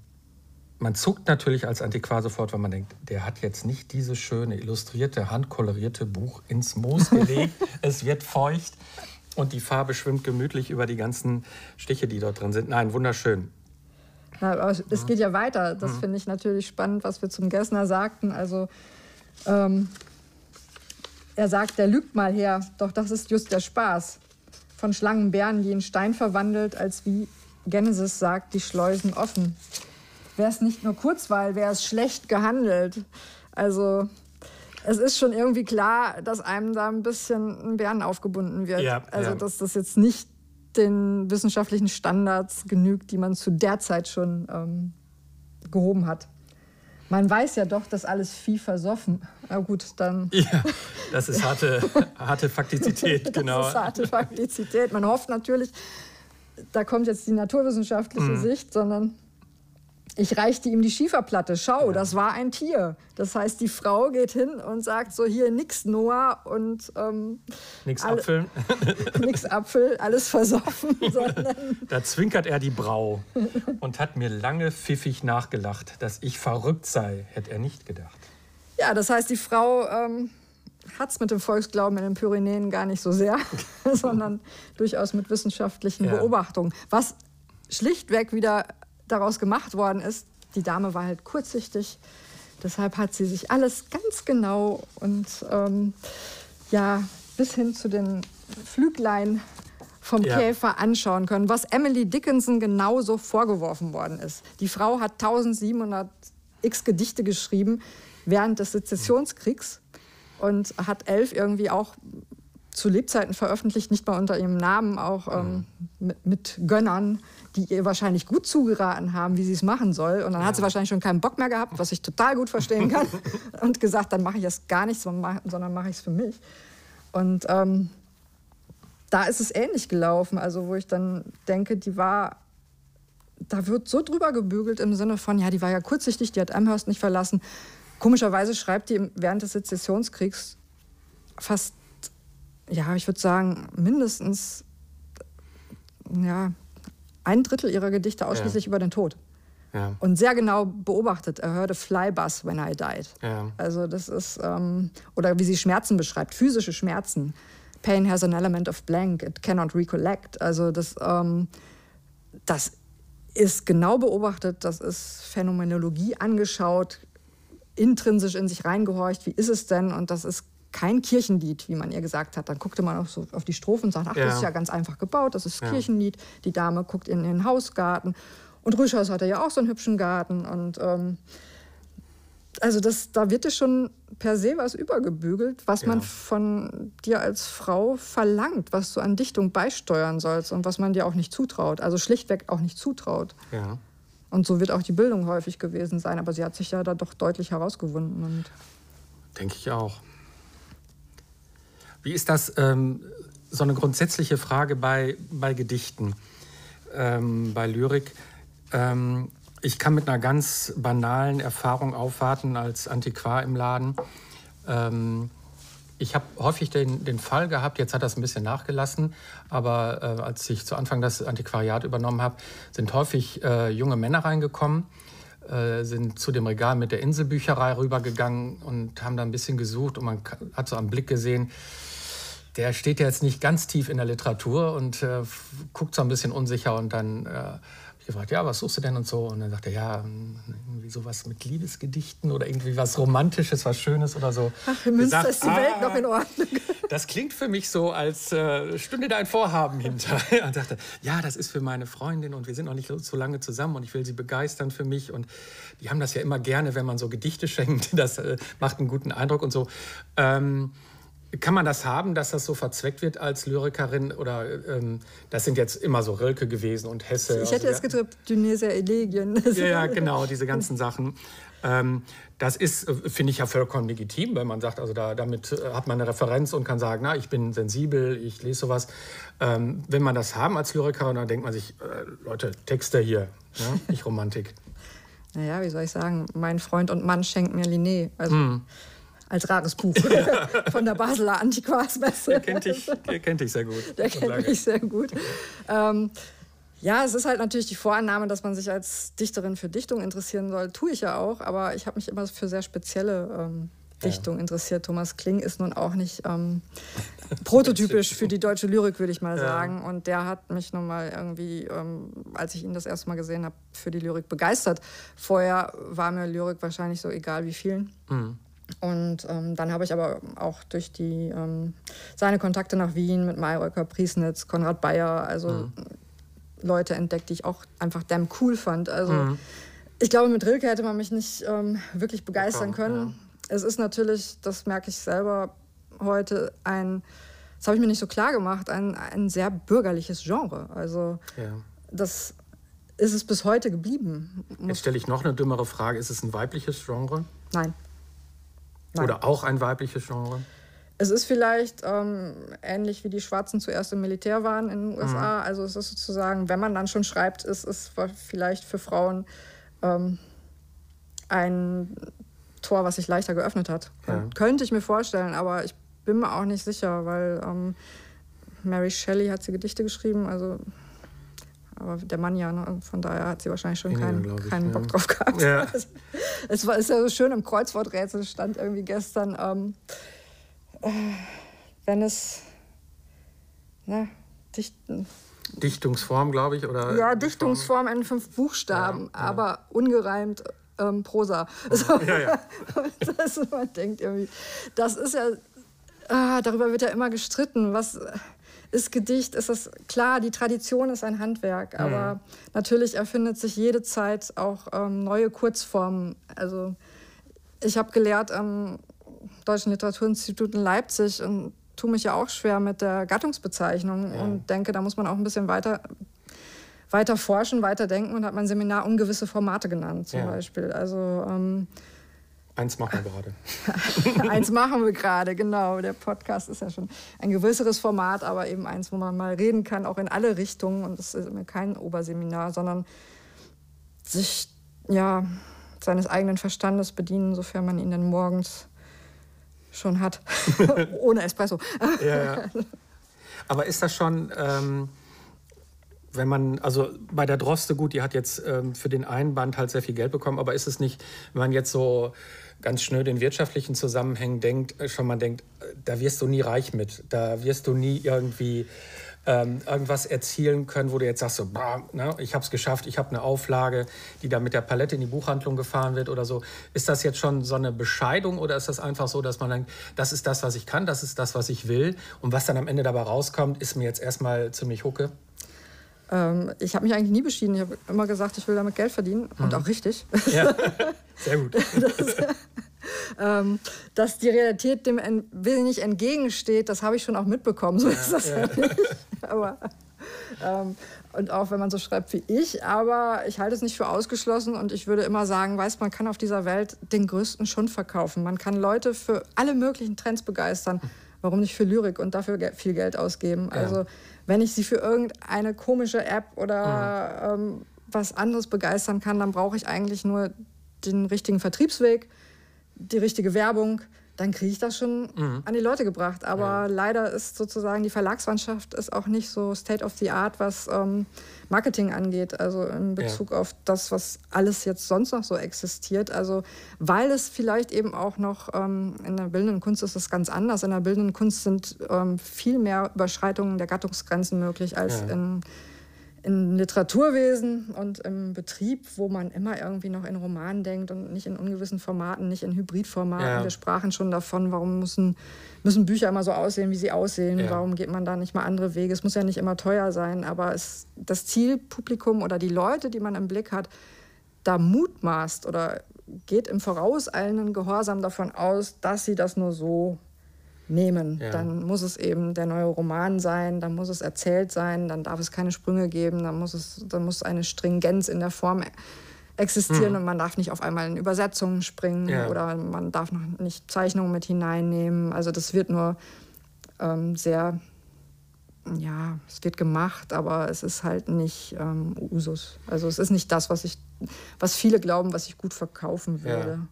man zuckt natürlich als Antiquar sofort, wenn man denkt, der hat jetzt nicht dieses schöne, illustrierte, handkolorierte Buch ins Moos gelegt. es wird feucht und die Farbe schwimmt gemütlich über die ganzen Stiche, die dort drin sind. Nein, wunderschön. Ja, aber es geht ja weiter. Das mhm. finde ich natürlich spannend, was wir zum Gessner sagten. Also ähm, er sagt, der lügt mal her, doch das ist just der Spaß. Von Schlangenbären je in Stein verwandelt, als wie Genesis sagt, die Schleusen offen. Wäre es nicht nur Kurzweil, wäre es schlecht gehandelt. Also es ist schon irgendwie klar, dass einem da ein bisschen ein Bären aufgebunden wird. Ja, also, ja. dass das jetzt nicht den wissenschaftlichen Standards genügt, die man zu der Zeit schon ähm, gehoben hat. Man weiß ja doch, dass alles Vieh versoffen. Na gut, dann. Ja, das ist harte, harte Faktizität, genau. Das ist harte Faktizität. Man hofft natürlich, da kommt jetzt die naturwissenschaftliche mm. Sicht, sondern ich reichte ihm die Schieferplatte. Schau, ja. das war ein Tier. Das heißt, die Frau geht hin und sagt so hier nix Noah und ähm, nix Apfel. nix Apfel, alles versoffen. da zwinkert er die Brau und hat mir lange pfiffig nachgelacht, dass ich verrückt sei, hätte er nicht gedacht. Ja, das heißt, die Frau ähm, hat es mit dem Volksglauben in den Pyrenäen gar nicht so sehr, sondern durchaus mit wissenschaftlichen ja. Beobachtungen. Was schlichtweg wieder daraus gemacht worden ist, die Dame war halt kurzsichtig, deshalb hat sie sich alles ganz genau und ähm, ja, bis hin zu den Flüglein vom ja. Käfer anschauen können, was Emily Dickinson genauso vorgeworfen worden ist. Die Frau hat 1700 x Gedichte geschrieben während des Sezessionskriegs und hat elf irgendwie auch zu Lebzeiten veröffentlicht, nicht mal unter ihrem Namen, auch ähm, mhm. mit, mit, Gönnern, die ihr wahrscheinlich gut zugeraten haben, wie sie es machen soll. Und dann ja. hat sie wahrscheinlich schon keinen Bock mehr gehabt, was ich total gut verstehen kann, und gesagt, dann mache ich das gar nicht, sondern mache ich es für mich. Und ähm, da ist es ähnlich gelaufen, also wo ich dann denke, die war, da wird so drüber gebügelt im Sinne von, ja, die war ja kurzsichtig, die hat Amherst nicht verlassen. Komischerweise schreibt die während des Sezessionskriegs fast, ja, ich würde sagen, mindestens ja, ein Drittel ihrer Gedichte ausschließlich ja. über den Tod. Ja. Und sehr genau beobachtet. Er hörte Flybus when I died. Ja. Also das ist, ähm, oder wie sie Schmerzen beschreibt, physische Schmerzen. Pain has an element of blank, it cannot recollect. Also das, ähm, das ist genau beobachtet, das ist Phänomenologie angeschaut, intrinsisch in sich reingehorcht, wie ist es denn? Und das ist kein Kirchenlied, wie man ihr gesagt hat. Dann guckte man auf, so auf die Strophen und sagt, ach, ja. das ist ja ganz einfach gebaut, das ist ja. Kirchenlied. Die Dame guckt in den Hausgarten. Und Rüschhaus hatte ja auch so einen hübschen Garten. Und ähm, also das, da wird dir schon per se was übergebügelt, was ja. man von dir als Frau verlangt, was du an Dichtung beisteuern sollst und was man dir auch nicht zutraut. Also schlichtweg auch nicht zutraut. Ja. Und so wird auch die Bildung häufig gewesen sein. Aber sie hat sich ja da doch deutlich herausgewunden. Denke ich auch. Wie ist das, ähm, so eine grundsätzliche Frage bei, bei Gedichten, ähm, bei Lyrik? Ähm, ich kann mit einer ganz banalen Erfahrung aufwarten als Antiquar im Laden. Ähm, ich habe häufig den, den Fall gehabt, jetzt hat das ein bisschen nachgelassen, aber äh, als ich zu Anfang das Antiquariat übernommen habe, sind häufig äh, junge Männer reingekommen, sind zu dem Regal mit der Inselbücherei rübergegangen und haben da ein bisschen gesucht und man hat so am Blick gesehen, der steht ja jetzt nicht ganz tief in der Literatur und äh, guckt so ein bisschen unsicher und dann äh, gefragt, ja, was suchst du denn und so? Und dann sagt er, ja, irgendwie sowas mit Liebesgedichten oder irgendwie was Romantisches, was Schönes oder so. Ach, in Münster ist die ah, Welt noch in Ordnung. Das klingt für mich so, als äh, stünde da ein Vorhaben hinter. Und sagte, ja, das ist für meine Freundin und wir sind noch nicht so lange zusammen und ich will sie begeistern für mich. Und die haben das ja immer gerne, wenn man so Gedichte schenkt. Das äh, macht einen guten Eindruck und so. Ähm, kann man das haben, dass das so verzweckt wird als Lyrikerin? Oder ähm, das sind jetzt immer so Rilke gewesen und Hesse. Ich hätte also, jetzt getippt, Dunesia Elegien. Ja, ja, genau, diese ganzen Sachen. Ähm, das ist, äh, finde ich ja vollkommen legitim, wenn man sagt, also da, damit äh, hat man eine Referenz und kann sagen, na, ich bin sensibel, ich lese sowas. Ähm, wenn man das haben als Lyrikerin, dann denkt man sich, äh, Leute, Texte hier, ja, ne, nicht Romantik. naja, wie soll ich sagen, mein Freund und Mann schenkt mir Linné. Also. Hm als rares Buch von der Basler Antiquarsmesse. Der kennt dich, der kennt dich sehr gut. Der kennt mich sehr gut. Ähm, ja, es ist halt natürlich die Vorannahme, dass man sich als Dichterin für Dichtung interessieren soll. Tue ich ja auch, aber ich habe mich immer für sehr spezielle ähm, Dichtung ja. interessiert. Thomas Kling ist nun auch nicht ähm, prototypisch für die deutsche Lyrik, würde ich mal sagen. Ja. Und der hat mich nun mal irgendwie, ähm, als ich ihn das erste Mal gesehen habe, für die Lyrik begeistert. Vorher war mir Lyrik wahrscheinlich so egal wie vielen. Mhm. Und ähm, dann habe ich aber auch durch die, ähm, seine Kontakte nach Wien mit Mayröcker, Priesnitz, Konrad Bayer, also mhm. Leute entdeckt, die ich auch einfach damn cool fand. Also mhm. ich glaube, mit Rilke hätte man mich nicht ähm, wirklich begeistern okay, können. Ja. Es ist natürlich, das merke ich selber heute, ein, das habe ich mir nicht so klar gemacht, ein, ein sehr bürgerliches Genre. Also ja. das ist es bis heute geblieben. Jetzt stelle ich noch eine dümmere Frage. Ist es ein weibliches Genre? Nein. Nein. Oder auch ein weibliches Genre? Es ist vielleicht ähm, ähnlich wie die Schwarzen zuerst im Militär waren in den USA. Mhm. Also es ist sozusagen, wenn man dann schon schreibt, ist es vielleicht für Frauen ähm, ein Tor, was sich leichter geöffnet hat. Ja. Könnte ich mir vorstellen, aber ich bin mir auch nicht sicher, weil ähm, Mary Shelley hat sie Gedichte geschrieben, also aber der Mann ja, ne? von daher hat sie wahrscheinlich schon keinen, ich, keinen Bock drauf gehabt. Ja. es war, ist ja so schön im Kreuzworträtsel stand irgendwie gestern. Ähm, äh, wenn es na, dichten. Dichtungsform, glaube ich, oder? Ja, Dichtungsform in fünf Buchstaben, ja, ja. aber ungereimt ähm, Prosa. So. Ja, ja. das, man denkt irgendwie, das ist ja, ah, darüber wird ja immer gestritten. Was ist Gedicht? Ist das klar? Die Tradition ist ein Handwerk, aber mhm. natürlich erfindet sich jede Zeit auch ähm, neue Kurzformen. Also ich habe gelehrt am Deutschen Literaturinstitut in Leipzig und tue mich ja auch schwer mit der Gattungsbezeichnung ja. und denke, da muss man auch ein bisschen weiter weiter forschen, weiter denken und hat mein Seminar ungewisse Formate genannt, zum ja. Beispiel. Also ähm, Eins machen wir gerade. eins machen wir gerade, genau. Der Podcast ist ja schon ein größeres Format, aber eben eins, wo man mal reden kann, auch in alle Richtungen. Und das ist kein Oberseminar, sondern sich ja, seines eigenen Verstandes bedienen, sofern man ihn dann morgens schon hat. Ohne Espresso. ja, ja. Aber ist das schon. Ähm wenn man, also bei der Droste, gut, die hat jetzt ähm, für den einen Band halt sehr viel Geld bekommen, aber ist es nicht, wenn man jetzt so ganz schnell den wirtschaftlichen Zusammenhängen denkt, äh, schon mal denkt, äh, da wirst du nie reich mit, da wirst du nie irgendwie ähm, irgendwas erzielen können, wo du jetzt sagst, so, bah, ne, ich habe es geschafft, ich habe eine Auflage, die da mit der Palette in die Buchhandlung gefahren wird oder so. Ist das jetzt schon so eine Bescheidung oder ist das einfach so, dass man dann, das ist das, was ich kann, das ist das, was ich will und was dann am Ende dabei rauskommt, ist mir jetzt erstmal ziemlich hucke? Ähm, ich habe mich eigentlich nie beschieden. Ich habe immer gesagt, ich will damit Geld verdienen. Mhm. Und auch richtig. Ja, sehr gut. das, ähm, dass die Realität dem ein wenig entgegensteht, das habe ich schon auch mitbekommen. So ja, ist das ja, ja nicht. Aber, ähm, und auch wenn man so schreibt wie ich, aber ich halte es nicht für ausgeschlossen und ich würde immer sagen, weiß man kann auf dieser Welt den größten Schund verkaufen. Man kann Leute für alle möglichen Trends begeistern. Warum nicht für Lyrik und dafür viel Geld ausgeben? Also wenn ich sie für irgendeine komische App oder mhm. ähm, was anderes begeistern kann, dann brauche ich eigentlich nur den richtigen Vertriebsweg, die richtige Werbung, dann kriege ich das schon mhm. an die Leute gebracht. Aber ja. leider ist sozusagen die Verlagslandschaft ist auch nicht so State of the Art, was ähm, Marketing angeht, also in Bezug ja. auf das, was alles jetzt sonst noch so existiert. Also weil es vielleicht eben auch noch ähm, in der bildenden Kunst ist es ganz anders. In der bildenden Kunst sind ähm, viel mehr Überschreitungen der Gattungsgrenzen möglich als ja. in im Literaturwesen und im Betrieb, wo man immer irgendwie noch in Romanen denkt und nicht in ungewissen Formaten, nicht in Hybridformaten. Ja. Wir sprachen schon davon, warum müssen, müssen Bücher immer so aussehen, wie sie aussehen. Ja. Warum geht man da nicht mal andere Wege? Es muss ja nicht immer teuer sein, aber es, das Zielpublikum oder die Leute, die man im Blick hat, da mutmaßt oder geht im vorauseilenden Gehorsam davon aus, dass sie das nur so nehmen. Ja. Dann muss es eben der neue Roman sein, dann muss es erzählt sein, dann darf es keine Sprünge geben, dann muss, es, dann muss eine Stringenz in der Form existieren mhm. und man darf nicht auf einmal in Übersetzungen springen ja. oder man darf noch nicht Zeichnungen mit hineinnehmen. Also das wird nur ähm, sehr, ja, es wird gemacht, aber es ist halt nicht ähm, Usus. Also es ist nicht das, was ich, was viele glauben, was ich gut verkaufen würde. Ja.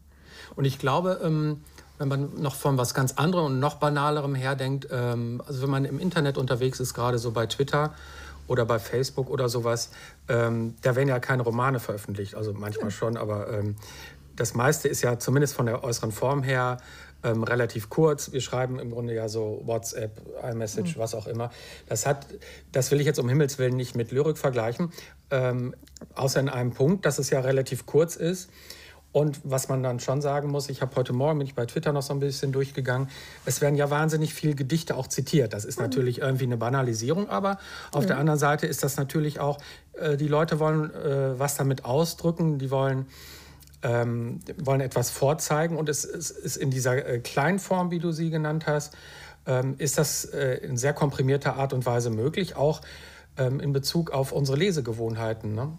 Und ich glaube, ähm wenn man noch von was ganz anderem und noch banalerem herdenkt, ähm, also wenn man im Internet unterwegs ist, gerade so bei Twitter oder bei Facebook oder sowas, ähm, da werden ja keine Romane veröffentlicht, also manchmal schon, aber ähm, das meiste ist ja zumindest von der äußeren Form her ähm, relativ kurz. Wir schreiben im Grunde ja so WhatsApp, iMessage, mhm. was auch immer. Das hat, das will ich jetzt um Himmels Willen nicht mit Lyrik vergleichen, ähm, außer in einem Punkt, dass es ja relativ kurz ist. Und was man dann schon sagen muss, ich habe heute Morgen, bin ich bei Twitter noch so ein bisschen durchgegangen, es werden ja wahnsinnig viele Gedichte auch zitiert. Das ist mhm. natürlich irgendwie eine Banalisierung, aber auf mhm. der anderen Seite ist das natürlich auch, äh, die Leute wollen äh, was damit ausdrücken, die wollen, ähm, wollen etwas vorzeigen und es, es ist in dieser äh, Kleinform, wie du sie genannt hast, ähm, ist das äh, in sehr komprimierter Art und Weise möglich, auch ähm, in Bezug auf unsere Lesegewohnheiten. Ne?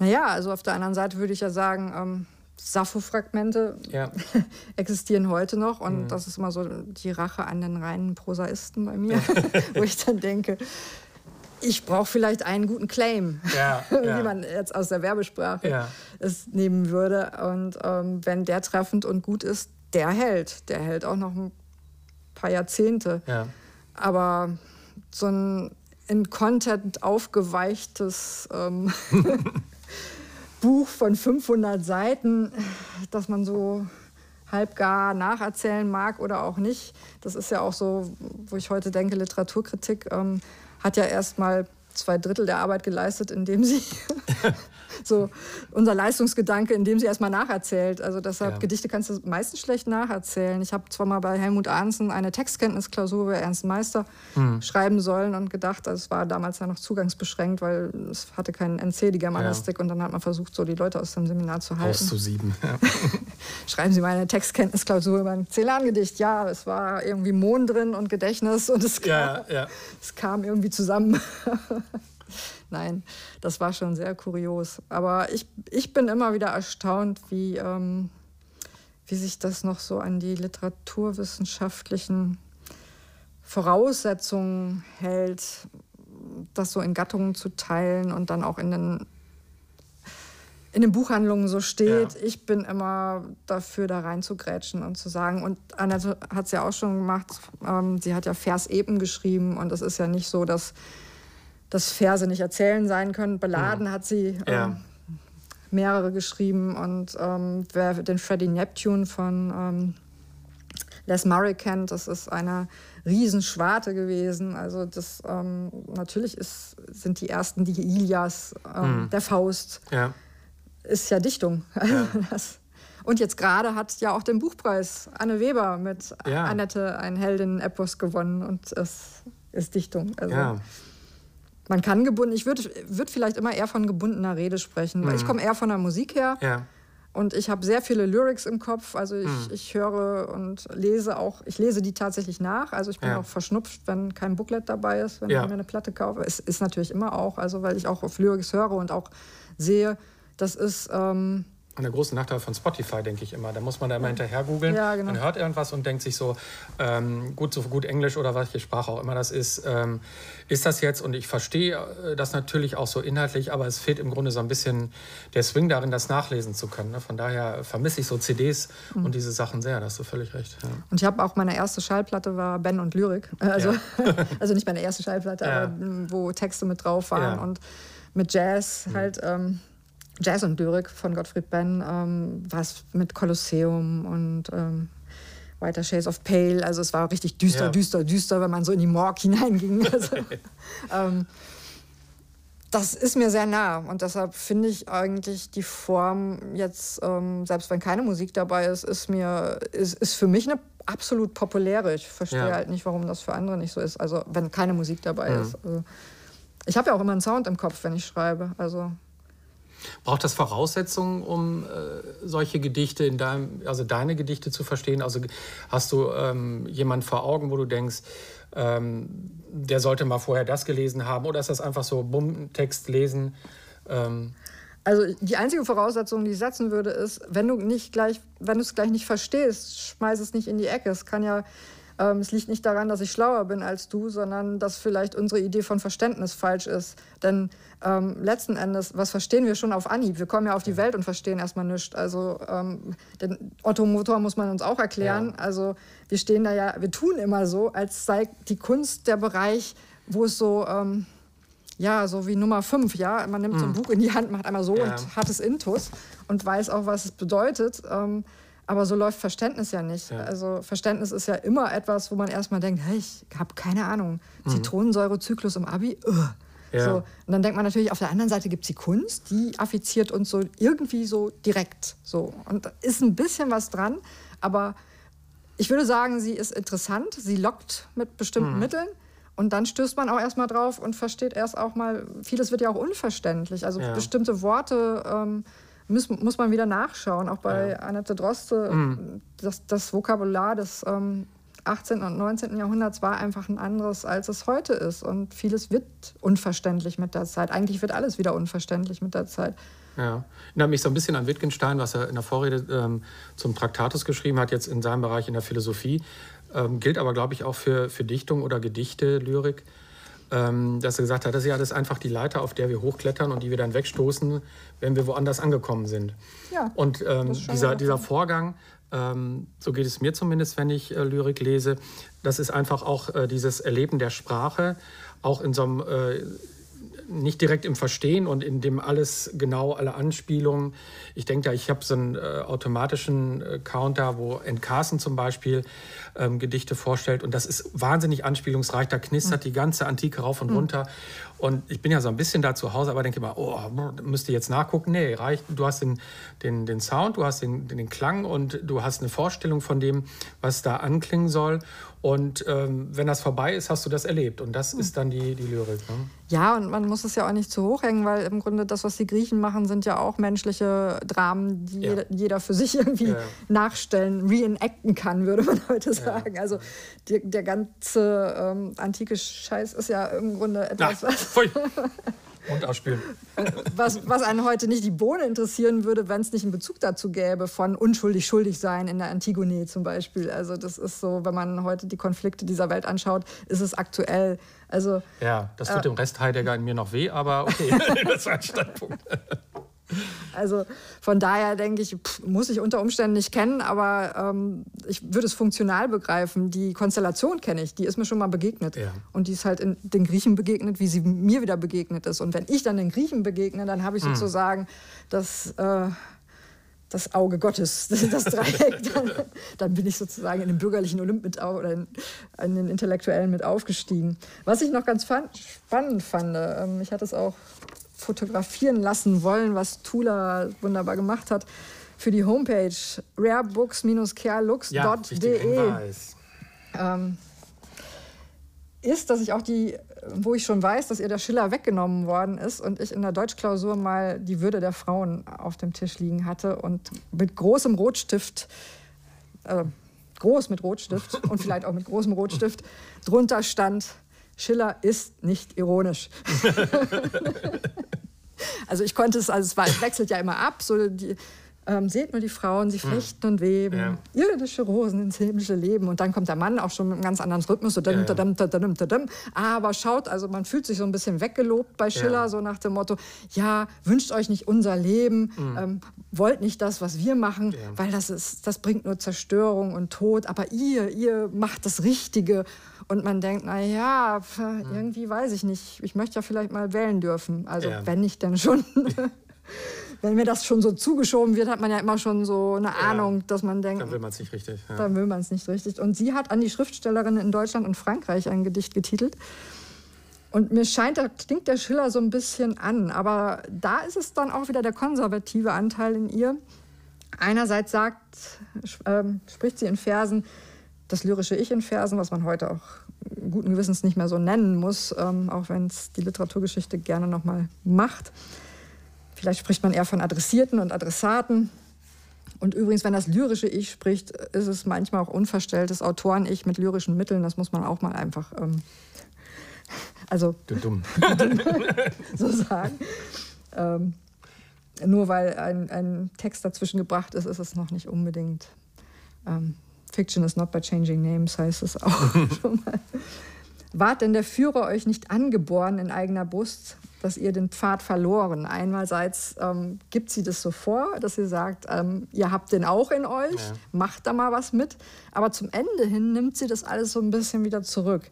Naja, also auf der anderen Seite würde ich ja sagen, ähm, Sappho-Fragmente ja. existieren heute noch und mhm. das ist immer so die Rache an den reinen Prosaisten bei mir, wo ich dann denke, ich brauche vielleicht einen guten Claim, ja, ja. wie man jetzt aus der Werbesprache ja. es nehmen würde. Und ähm, wenn der treffend und gut ist, der hält. Der hält auch noch ein paar Jahrzehnte. Aber so ein in Content aufgeweichtes ähm, Buch von 500 Seiten, das man so halbgar nacherzählen mag oder auch nicht. Das ist ja auch so, wo ich heute denke, Literaturkritik ähm, hat ja erstmal zwei Drittel der Arbeit geleistet, indem sie so unser Leistungsgedanke, indem sie erstmal nacherzählt. Also deshalb ja. Gedichte kannst du meistens schlecht nacherzählen. Ich habe zwar mal bei Helmut Arnsen eine Textkenntnisklausur bei Ernst Meister mhm. schreiben sollen und gedacht, also es war damals ja noch zugangsbeschränkt, weil es hatte keinen NC, die Germanistik. Ja. Und dann hat man versucht, so die Leute aus dem Seminar zu halten. Auszusieben. Ja. Schreiben Sie mal eine Textkenntnisklausur über ein Celan-Gedicht. Ja, es war irgendwie Mond drin und Gedächtnis und es kam, es kam irgendwie zusammen. Nein, das war schon sehr kurios. Aber ich, ich bin immer wieder erstaunt, wie, ähm, wie sich das noch so an die literaturwissenschaftlichen Voraussetzungen hält, das so in Gattungen zu teilen und dann auch in den, in den Buchhandlungen so steht. Ja. Ich bin immer dafür, da reinzugrätschen und zu sagen, und Annette hat es ja auch schon gemacht, ähm, sie hat ja Vers eben geschrieben und es ist ja nicht so, dass dass Verse nicht erzählen sein können. Beladen mhm. hat sie ähm, ja. mehrere geschrieben und ähm, wer den Freddie Neptune von ähm, Les Murray kennt, das ist eine Riesenschwarte gewesen. Also das ähm, natürlich ist, sind die ersten die Ilias, ähm, mhm. der Faust. Ja. Ist ja Dichtung. Ja. das, und jetzt gerade hat ja auch den Buchpreis Anne Weber mit ja. Annette ein Heldin-Epos gewonnen und es ist Dichtung. Also, ja. Man kann gebunden, ich würde würd vielleicht immer eher von gebundener Rede sprechen, weil ich mhm. komme eher von der Musik her. Ja. Und ich habe sehr viele Lyrics im Kopf. Also ich, mhm. ich höre und lese auch, ich lese die tatsächlich nach. Also ich bin ja. auch verschnupft, wenn kein Booklet dabei ist, wenn ja. ich mir eine Platte kaufe. Es ist natürlich immer auch, also weil ich auch auf Lyrics höre und auch sehe, das ist. Ähm, und der große Nachteil von Spotify, denke ich immer. Da muss man da immer hinterher googeln. Ja, genau. Man hört irgendwas und denkt sich so, ähm, gut, so gut Englisch oder welche Sprache auch immer das ist, ähm, ist das jetzt? Und ich verstehe äh, das natürlich auch so inhaltlich, aber es fehlt im Grunde so ein bisschen der Swing darin, das nachlesen zu können. Ne? Von daher vermisse ich so CDs mhm. und diese Sachen sehr. Da hast du völlig recht. Ja. Und ich habe auch meine erste Schallplatte war Ben und Lyrik. Also, ja. also nicht meine erste Schallplatte, aber wo Texte mit drauf waren und mit Jazz mhm. halt. Ähm, Jazz und Lyrik von Gottfried Benn, ähm, was mit Kolosseum und ähm, Whiter Shades of Pale. Also es war richtig düster, ja. düster, düster, wenn man so in die Morg hineinging. Also, ähm, das ist mir sehr nah und deshalb finde ich eigentlich die Form jetzt, ähm, selbst wenn keine Musik dabei ist, ist mir ist, ist für mich eine absolut populäre. Ich verstehe ja. halt nicht, warum das für andere nicht so ist. Also wenn keine Musik dabei mhm. ist. Also, ich habe ja auch immer einen Sound im Kopf, wenn ich schreibe. Also Braucht das Voraussetzungen, um äh, solche Gedichte in deinem, also deine Gedichte zu verstehen? Also hast du ähm, jemanden vor Augen, wo du denkst, ähm, der sollte mal vorher das gelesen haben, oder ist das einfach so bumm Text lesen? Ähm also die einzige Voraussetzung, die ich setzen würde, ist, wenn du nicht gleich, wenn du es gleich nicht verstehst, schmeiß es nicht in die Ecke. Es kann ja ähm, es liegt nicht daran, dass ich schlauer bin als du, sondern dass vielleicht unsere Idee von Verständnis falsch ist. Denn ähm, letzten Endes, was verstehen wir schon auf Anhieb? Wir kommen ja auf die Welt und verstehen erstmal nichts. Also ähm, den Otto-Motor muss man uns auch erklären. Ja. Also wir stehen da ja, wir tun immer so, als sei die Kunst der Bereich, wo es so... Ähm, ja, so wie Nummer 5, ja. Man nimmt so ein hm. Buch in die Hand, macht einmal so ja. und hat es intus und weiß auch, was es bedeutet. Ähm, aber so läuft Verständnis ja nicht. Ja. Also Verständnis ist ja immer etwas, wo man erstmal denkt, hey, ich habe keine Ahnung. Mhm. Zitronensäurezyklus im Abi? Ja. So. Und dann denkt man natürlich, auf der anderen Seite gibt es die Kunst, die affiziert uns so irgendwie so direkt. So. Und da ist ein bisschen was dran, aber ich würde sagen, sie ist interessant, sie lockt mit bestimmten mhm. Mitteln. Und dann stößt man auch erstmal drauf und versteht erst auch mal, vieles wird ja auch unverständlich. Also ja. bestimmte Worte ähm, muss, muss man wieder nachschauen. Auch bei ja. Annette Droste, mhm. das, das Vokabular des ähm, 18. und 19. Jahrhunderts war einfach ein anderes, als es heute ist. Und vieles wird unverständlich mit der Zeit. Eigentlich wird alles wieder unverständlich mit der Zeit. Ja, erinnert mich so ein bisschen an Wittgenstein, was er in der Vorrede ähm, zum Traktatus geschrieben hat, jetzt in seinem Bereich in der Philosophie. Ähm, gilt aber, glaube ich, auch für, für Dichtung oder Gedichte, Lyrik dass er gesagt hat, das ist ja alles einfach die Leiter, auf der wir hochklettern und die wir dann wegstoßen, wenn wir woanders angekommen sind. Ja, und ähm, dieser, dieser Vorgang, ähm, so geht es mir zumindest, wenn ich äh, Lyrik lese, das ist einfach auch äh, dieses Erleben der Sprache, auch in so einem äh, nicht direkt im Verstehen und in dem alles genau, alle Anspielungen. Ich denke da, ich habe so einen äh, automatischen äh, Counter, wo Entcarson zum Beispiel ähm, Gedichte vorstellt und das ist wahnsinnig anspielungsreich. Da knistert mhm. die ganze Antike rauf und mhm. runter. Und ich bin ja so ein bisschen da zu Hause, aber denke immer, oh, müsst ihr jetzt nachgucken? Nee, reicht. Du hast den, den, den Sound, du hast den, den Klang und du hast eine Vorstellung von dem, was da anklingen soll. Und ähm, wenn das vorbei ist, hast du das erlebt. Und das ist dann die, die Lyrik. Ne? Ja, und man muss es ja auch nicht zu hoch hängen, weil im Grunde das, was die Griechen machen, sind ja auch menschliche Dramen, die ja. jeder, für sich irgendwie ja. nachstellen, reenacten kann, würde man heute sagen. Ja. Also die, der ganze ähm, antike Scheiß ist ja im Grunde etwas, was. Und ausspielen. Was, was einen heute nicht die Bohne interessieren würde, wenn es nicht einen Bezug dazu gäbe von unschuldig schuldig sein in der Antigone zum Beispiel. Also das ist so, wenn man heute die Konflikte dieser Welt anschaut, ist es aktuell. Also, ja, das tut äh, dem Rest Heidegger in mir noch weh, aber okay, das war ein Standpunkt. Also von daher denke ich, pff, muss ich unter Umständen nicht kennen, aber ähm, ich würde es funktional begreifen. Die Konstellation kenne ich, die ist mir schon mal begegnet. Ja. Und die ist halt in den Griechen begegnet, wie sie mir wieder begegnet ist. Und wenn ich dann den Griechen begegne, dann habe ich hm. sozusagen das, äh, das Auge Gottes, das Dreieck. dann, dann, bin ich sozusagen in den bürgerlichen Olymp mit oder in, in, den Intellektuellen mit aufgestiegen. Was ich noch ganz fand, spannend fand, ähm, ich hatte es auch fotografieren lassen wollen, was Tula wunderbar gemacht hat, für die Homepage rarebooks-kerlux.de. Ja, ähm, ist, dass ich auch die, wo ich schon weiß, dass ihr der Schiller weggenommen worden ist und ich in der Deutschklausur mal die Würde der Frauen auf dem Tisch liegen hatte und mit großem Rotstift, äh, groß mit Rotstift und vielleicht auch mit großem Rotstift, drunter stand, Schiller ist nicht ironisch. also ich konnte es, also es, war, es wechselt ja immer ab, so die, ähm, seht nur die Frauen, sie hm. flechten und weben, ja. irdische Rosen ins himmlische Leben. Und dann kommt der Mann auch schon mit einem ganz anderen Rhythmus. So dum, dum, dum, Aber schaut, also man fühlt sich so ein bisschen weggelobt bei Schiller, ja. so nach dem Motto, ja, wünscht euch nicht unser Leben, mhm. ähm, wollt nicht das, was wir machen, ja. weil das, ist, das bringt nur Zerstörung und Tod. Aber ihr, ihr macht das Richtige. Und man denkt, na ja, irgendwie weiß ich nicht. Ich möchte ja vielleicht mal wählen dürfen. Also ja. wenn ich denn schon. wenn mir das schon so zugeschoben wird, hat man ja immer schon so eine Ahnung, dass man denkt. Dann will man es nicht richtig. Ja. Dann will man es nicht richtig. Und sie hat an die Schriftstellerin in Deutschland und Frankreich ein Gedicht getitelt. Und mir scheint, da klingt der Schiller so ein bisschen an. Aber da ist es dann auch wieder der konservative Anteil in ihr. Einerseits sagt, äh, spricht sie in Versen, das lyrische Ich in Versen, was man heute auch guten Gewissens nicht mehr so nennen muss, ähm, auch wenn es die Literaturgeschichte gerne nochmal macht. Vielleicht spricht man eher von Adressierten und Adressaten. Und übrigens, wenn das lyrische Ich spricht, ist es manchmal auch unverstelltes Autoren-Ich mit lyrischen Mitteln. Das muss man auch mal einfach, ähm, also dumm. so sagen. Ähm, nur weil ein, ein Text dazwischen gebracht ist, ist es noch nicht unbedingt ähm, Fiction is not by changing names, heißt es auch schon mal. Wart denn der Führer euch nicht angeboren in eigener Brust, dass ihr den Pfad verloren? Einmalseits ähm, gibt sie das so vor, dass sie sagt, ähm, ihr habt den auch in euch, ja. macht da mal was mit. Aber zum Ende hin nimmt sie das alles so ein bisschen wieder zurück.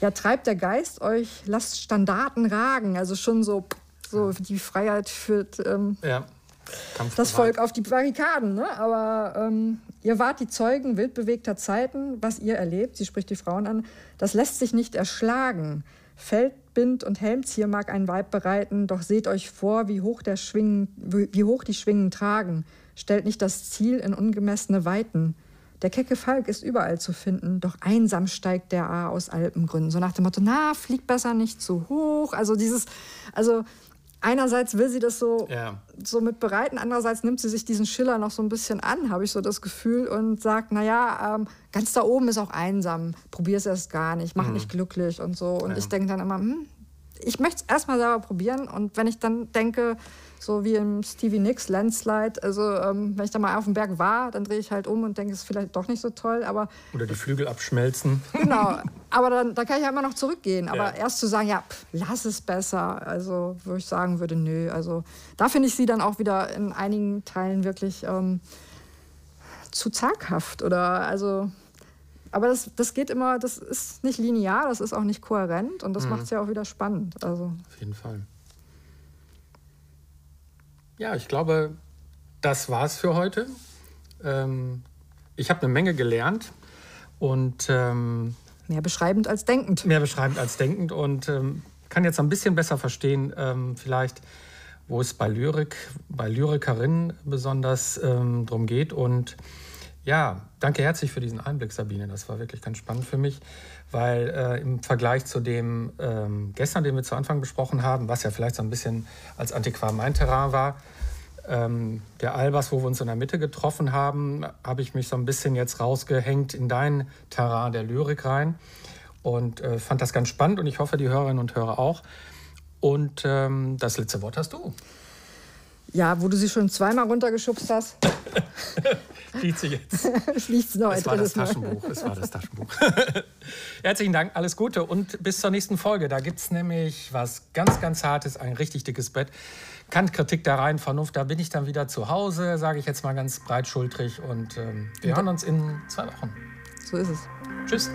Ja, treibt der Geist euch, lasst Standarten ragen. Also schon so, so die Freiheit führt ähm, ja. das Volk auf die Barrikaden. Ne? Aber ähm, Ihr wart die Zeugen wildbewegter Zeiten, was ihr erlebt, sie spricht die Frauen an, das lässt sich nicht erschlagen. Feldbind und Helmzier mag ein Weib bereiten, doch seht euch vor, wie hoch, der Schwingen, wie hoch die Schwingen tragen. Stellt nicht das Ziel in ungemessene Weiten. Der kecke Falk ist überall zu finden, doch einsam steigt der A aus Alpengründen. So nach dem Motto, na, flieg besser nicht zu hoch. Also dieses, also einerseits will sie das so, ja. so mit bereiten, andererseits nimmt sie sich diesen Schiller noch so ein bisschen an, habe ich so das Gefühl, und sagt, naja, ähm, ganz da oben ist auch einsam, probier es erst gar nicht, mach mhm. nicht glücklich und so. Und ja. ich denke dann immer, hm, ich möchte es erstmal selber probieren und wenn ich dann denke, so wie im Stevie Nicks Landslide. Also ähm, wenn ich da mal auf dem Berg war, dann drehe ich halt um und denke, es ist vielleicht doch nicht so toll. Aber Oder die Flügel abschmelzen. Genau, aber dann, dann kann ich ja immer noch zurückgehen. Aber ja. erst zu sagen, ja, pff, lass es besser. Also wo ich sagen würde, nö. Also da finde ich sie dann auch wieder in einigen Teilen wirklich ähm, zu zaghaft. Oder also aber das, das geht immer, das ist nicht linear, das ist auch nicht kohärent und das mhm. macht es ja auch wieder spannend. Also. Auf jeden Fall. Ja, ich glaube, das war's für heute. Ähm, ich habe eine Menge gelernt und ähm, mehr beschreibend als denkend. Mehr beschreibend als denkend und ähm, kann jetzt ein bisschen besser verstehen, ähm, vielleicht, wo es bei Lyrik, bei Lyrikerinnen besonders ähm, drum geht. Und ja, danke herzlich für diesen Einblick, Sabine. Das war wirklich ganz spannend für mich, weil äh, im Vergleich zu dem ähm, gestern, den wir zu Anfang besprochen haben, was ja vielleicht so ein bisschen als Antiquar mein Terrain war, ähm, der Albers, wo wir uns in der Mitte getroffen haben, habe ich mich so ein bisschen jetzt rausgehängt in dein Terrain der Lyrik rein und äh, fand das ganz spannend und ich hoffe, die Hörerinnen und Hörer auch. Und ähm, das letzte Wort hast du. Ja, wo du sie schon zweimal runtergeschubst hast. Schließt sie jetzt. Schließt noch es war das Taschenbuch. Es war das Taschenbuch. Herzlichen Dank, alles Gute und bis zur nächsten Folge. Da gibt es nämlich was ganz, ganz Hartes, ein richtig dickes Bett. Kritik der reinen Vernunft, da bin ich dann wieder zu Hause, sage ich jetzt mal ganz breitschultrig. Und ähm, wir hören uns in zwei Wochen. So ist es. Tschüss.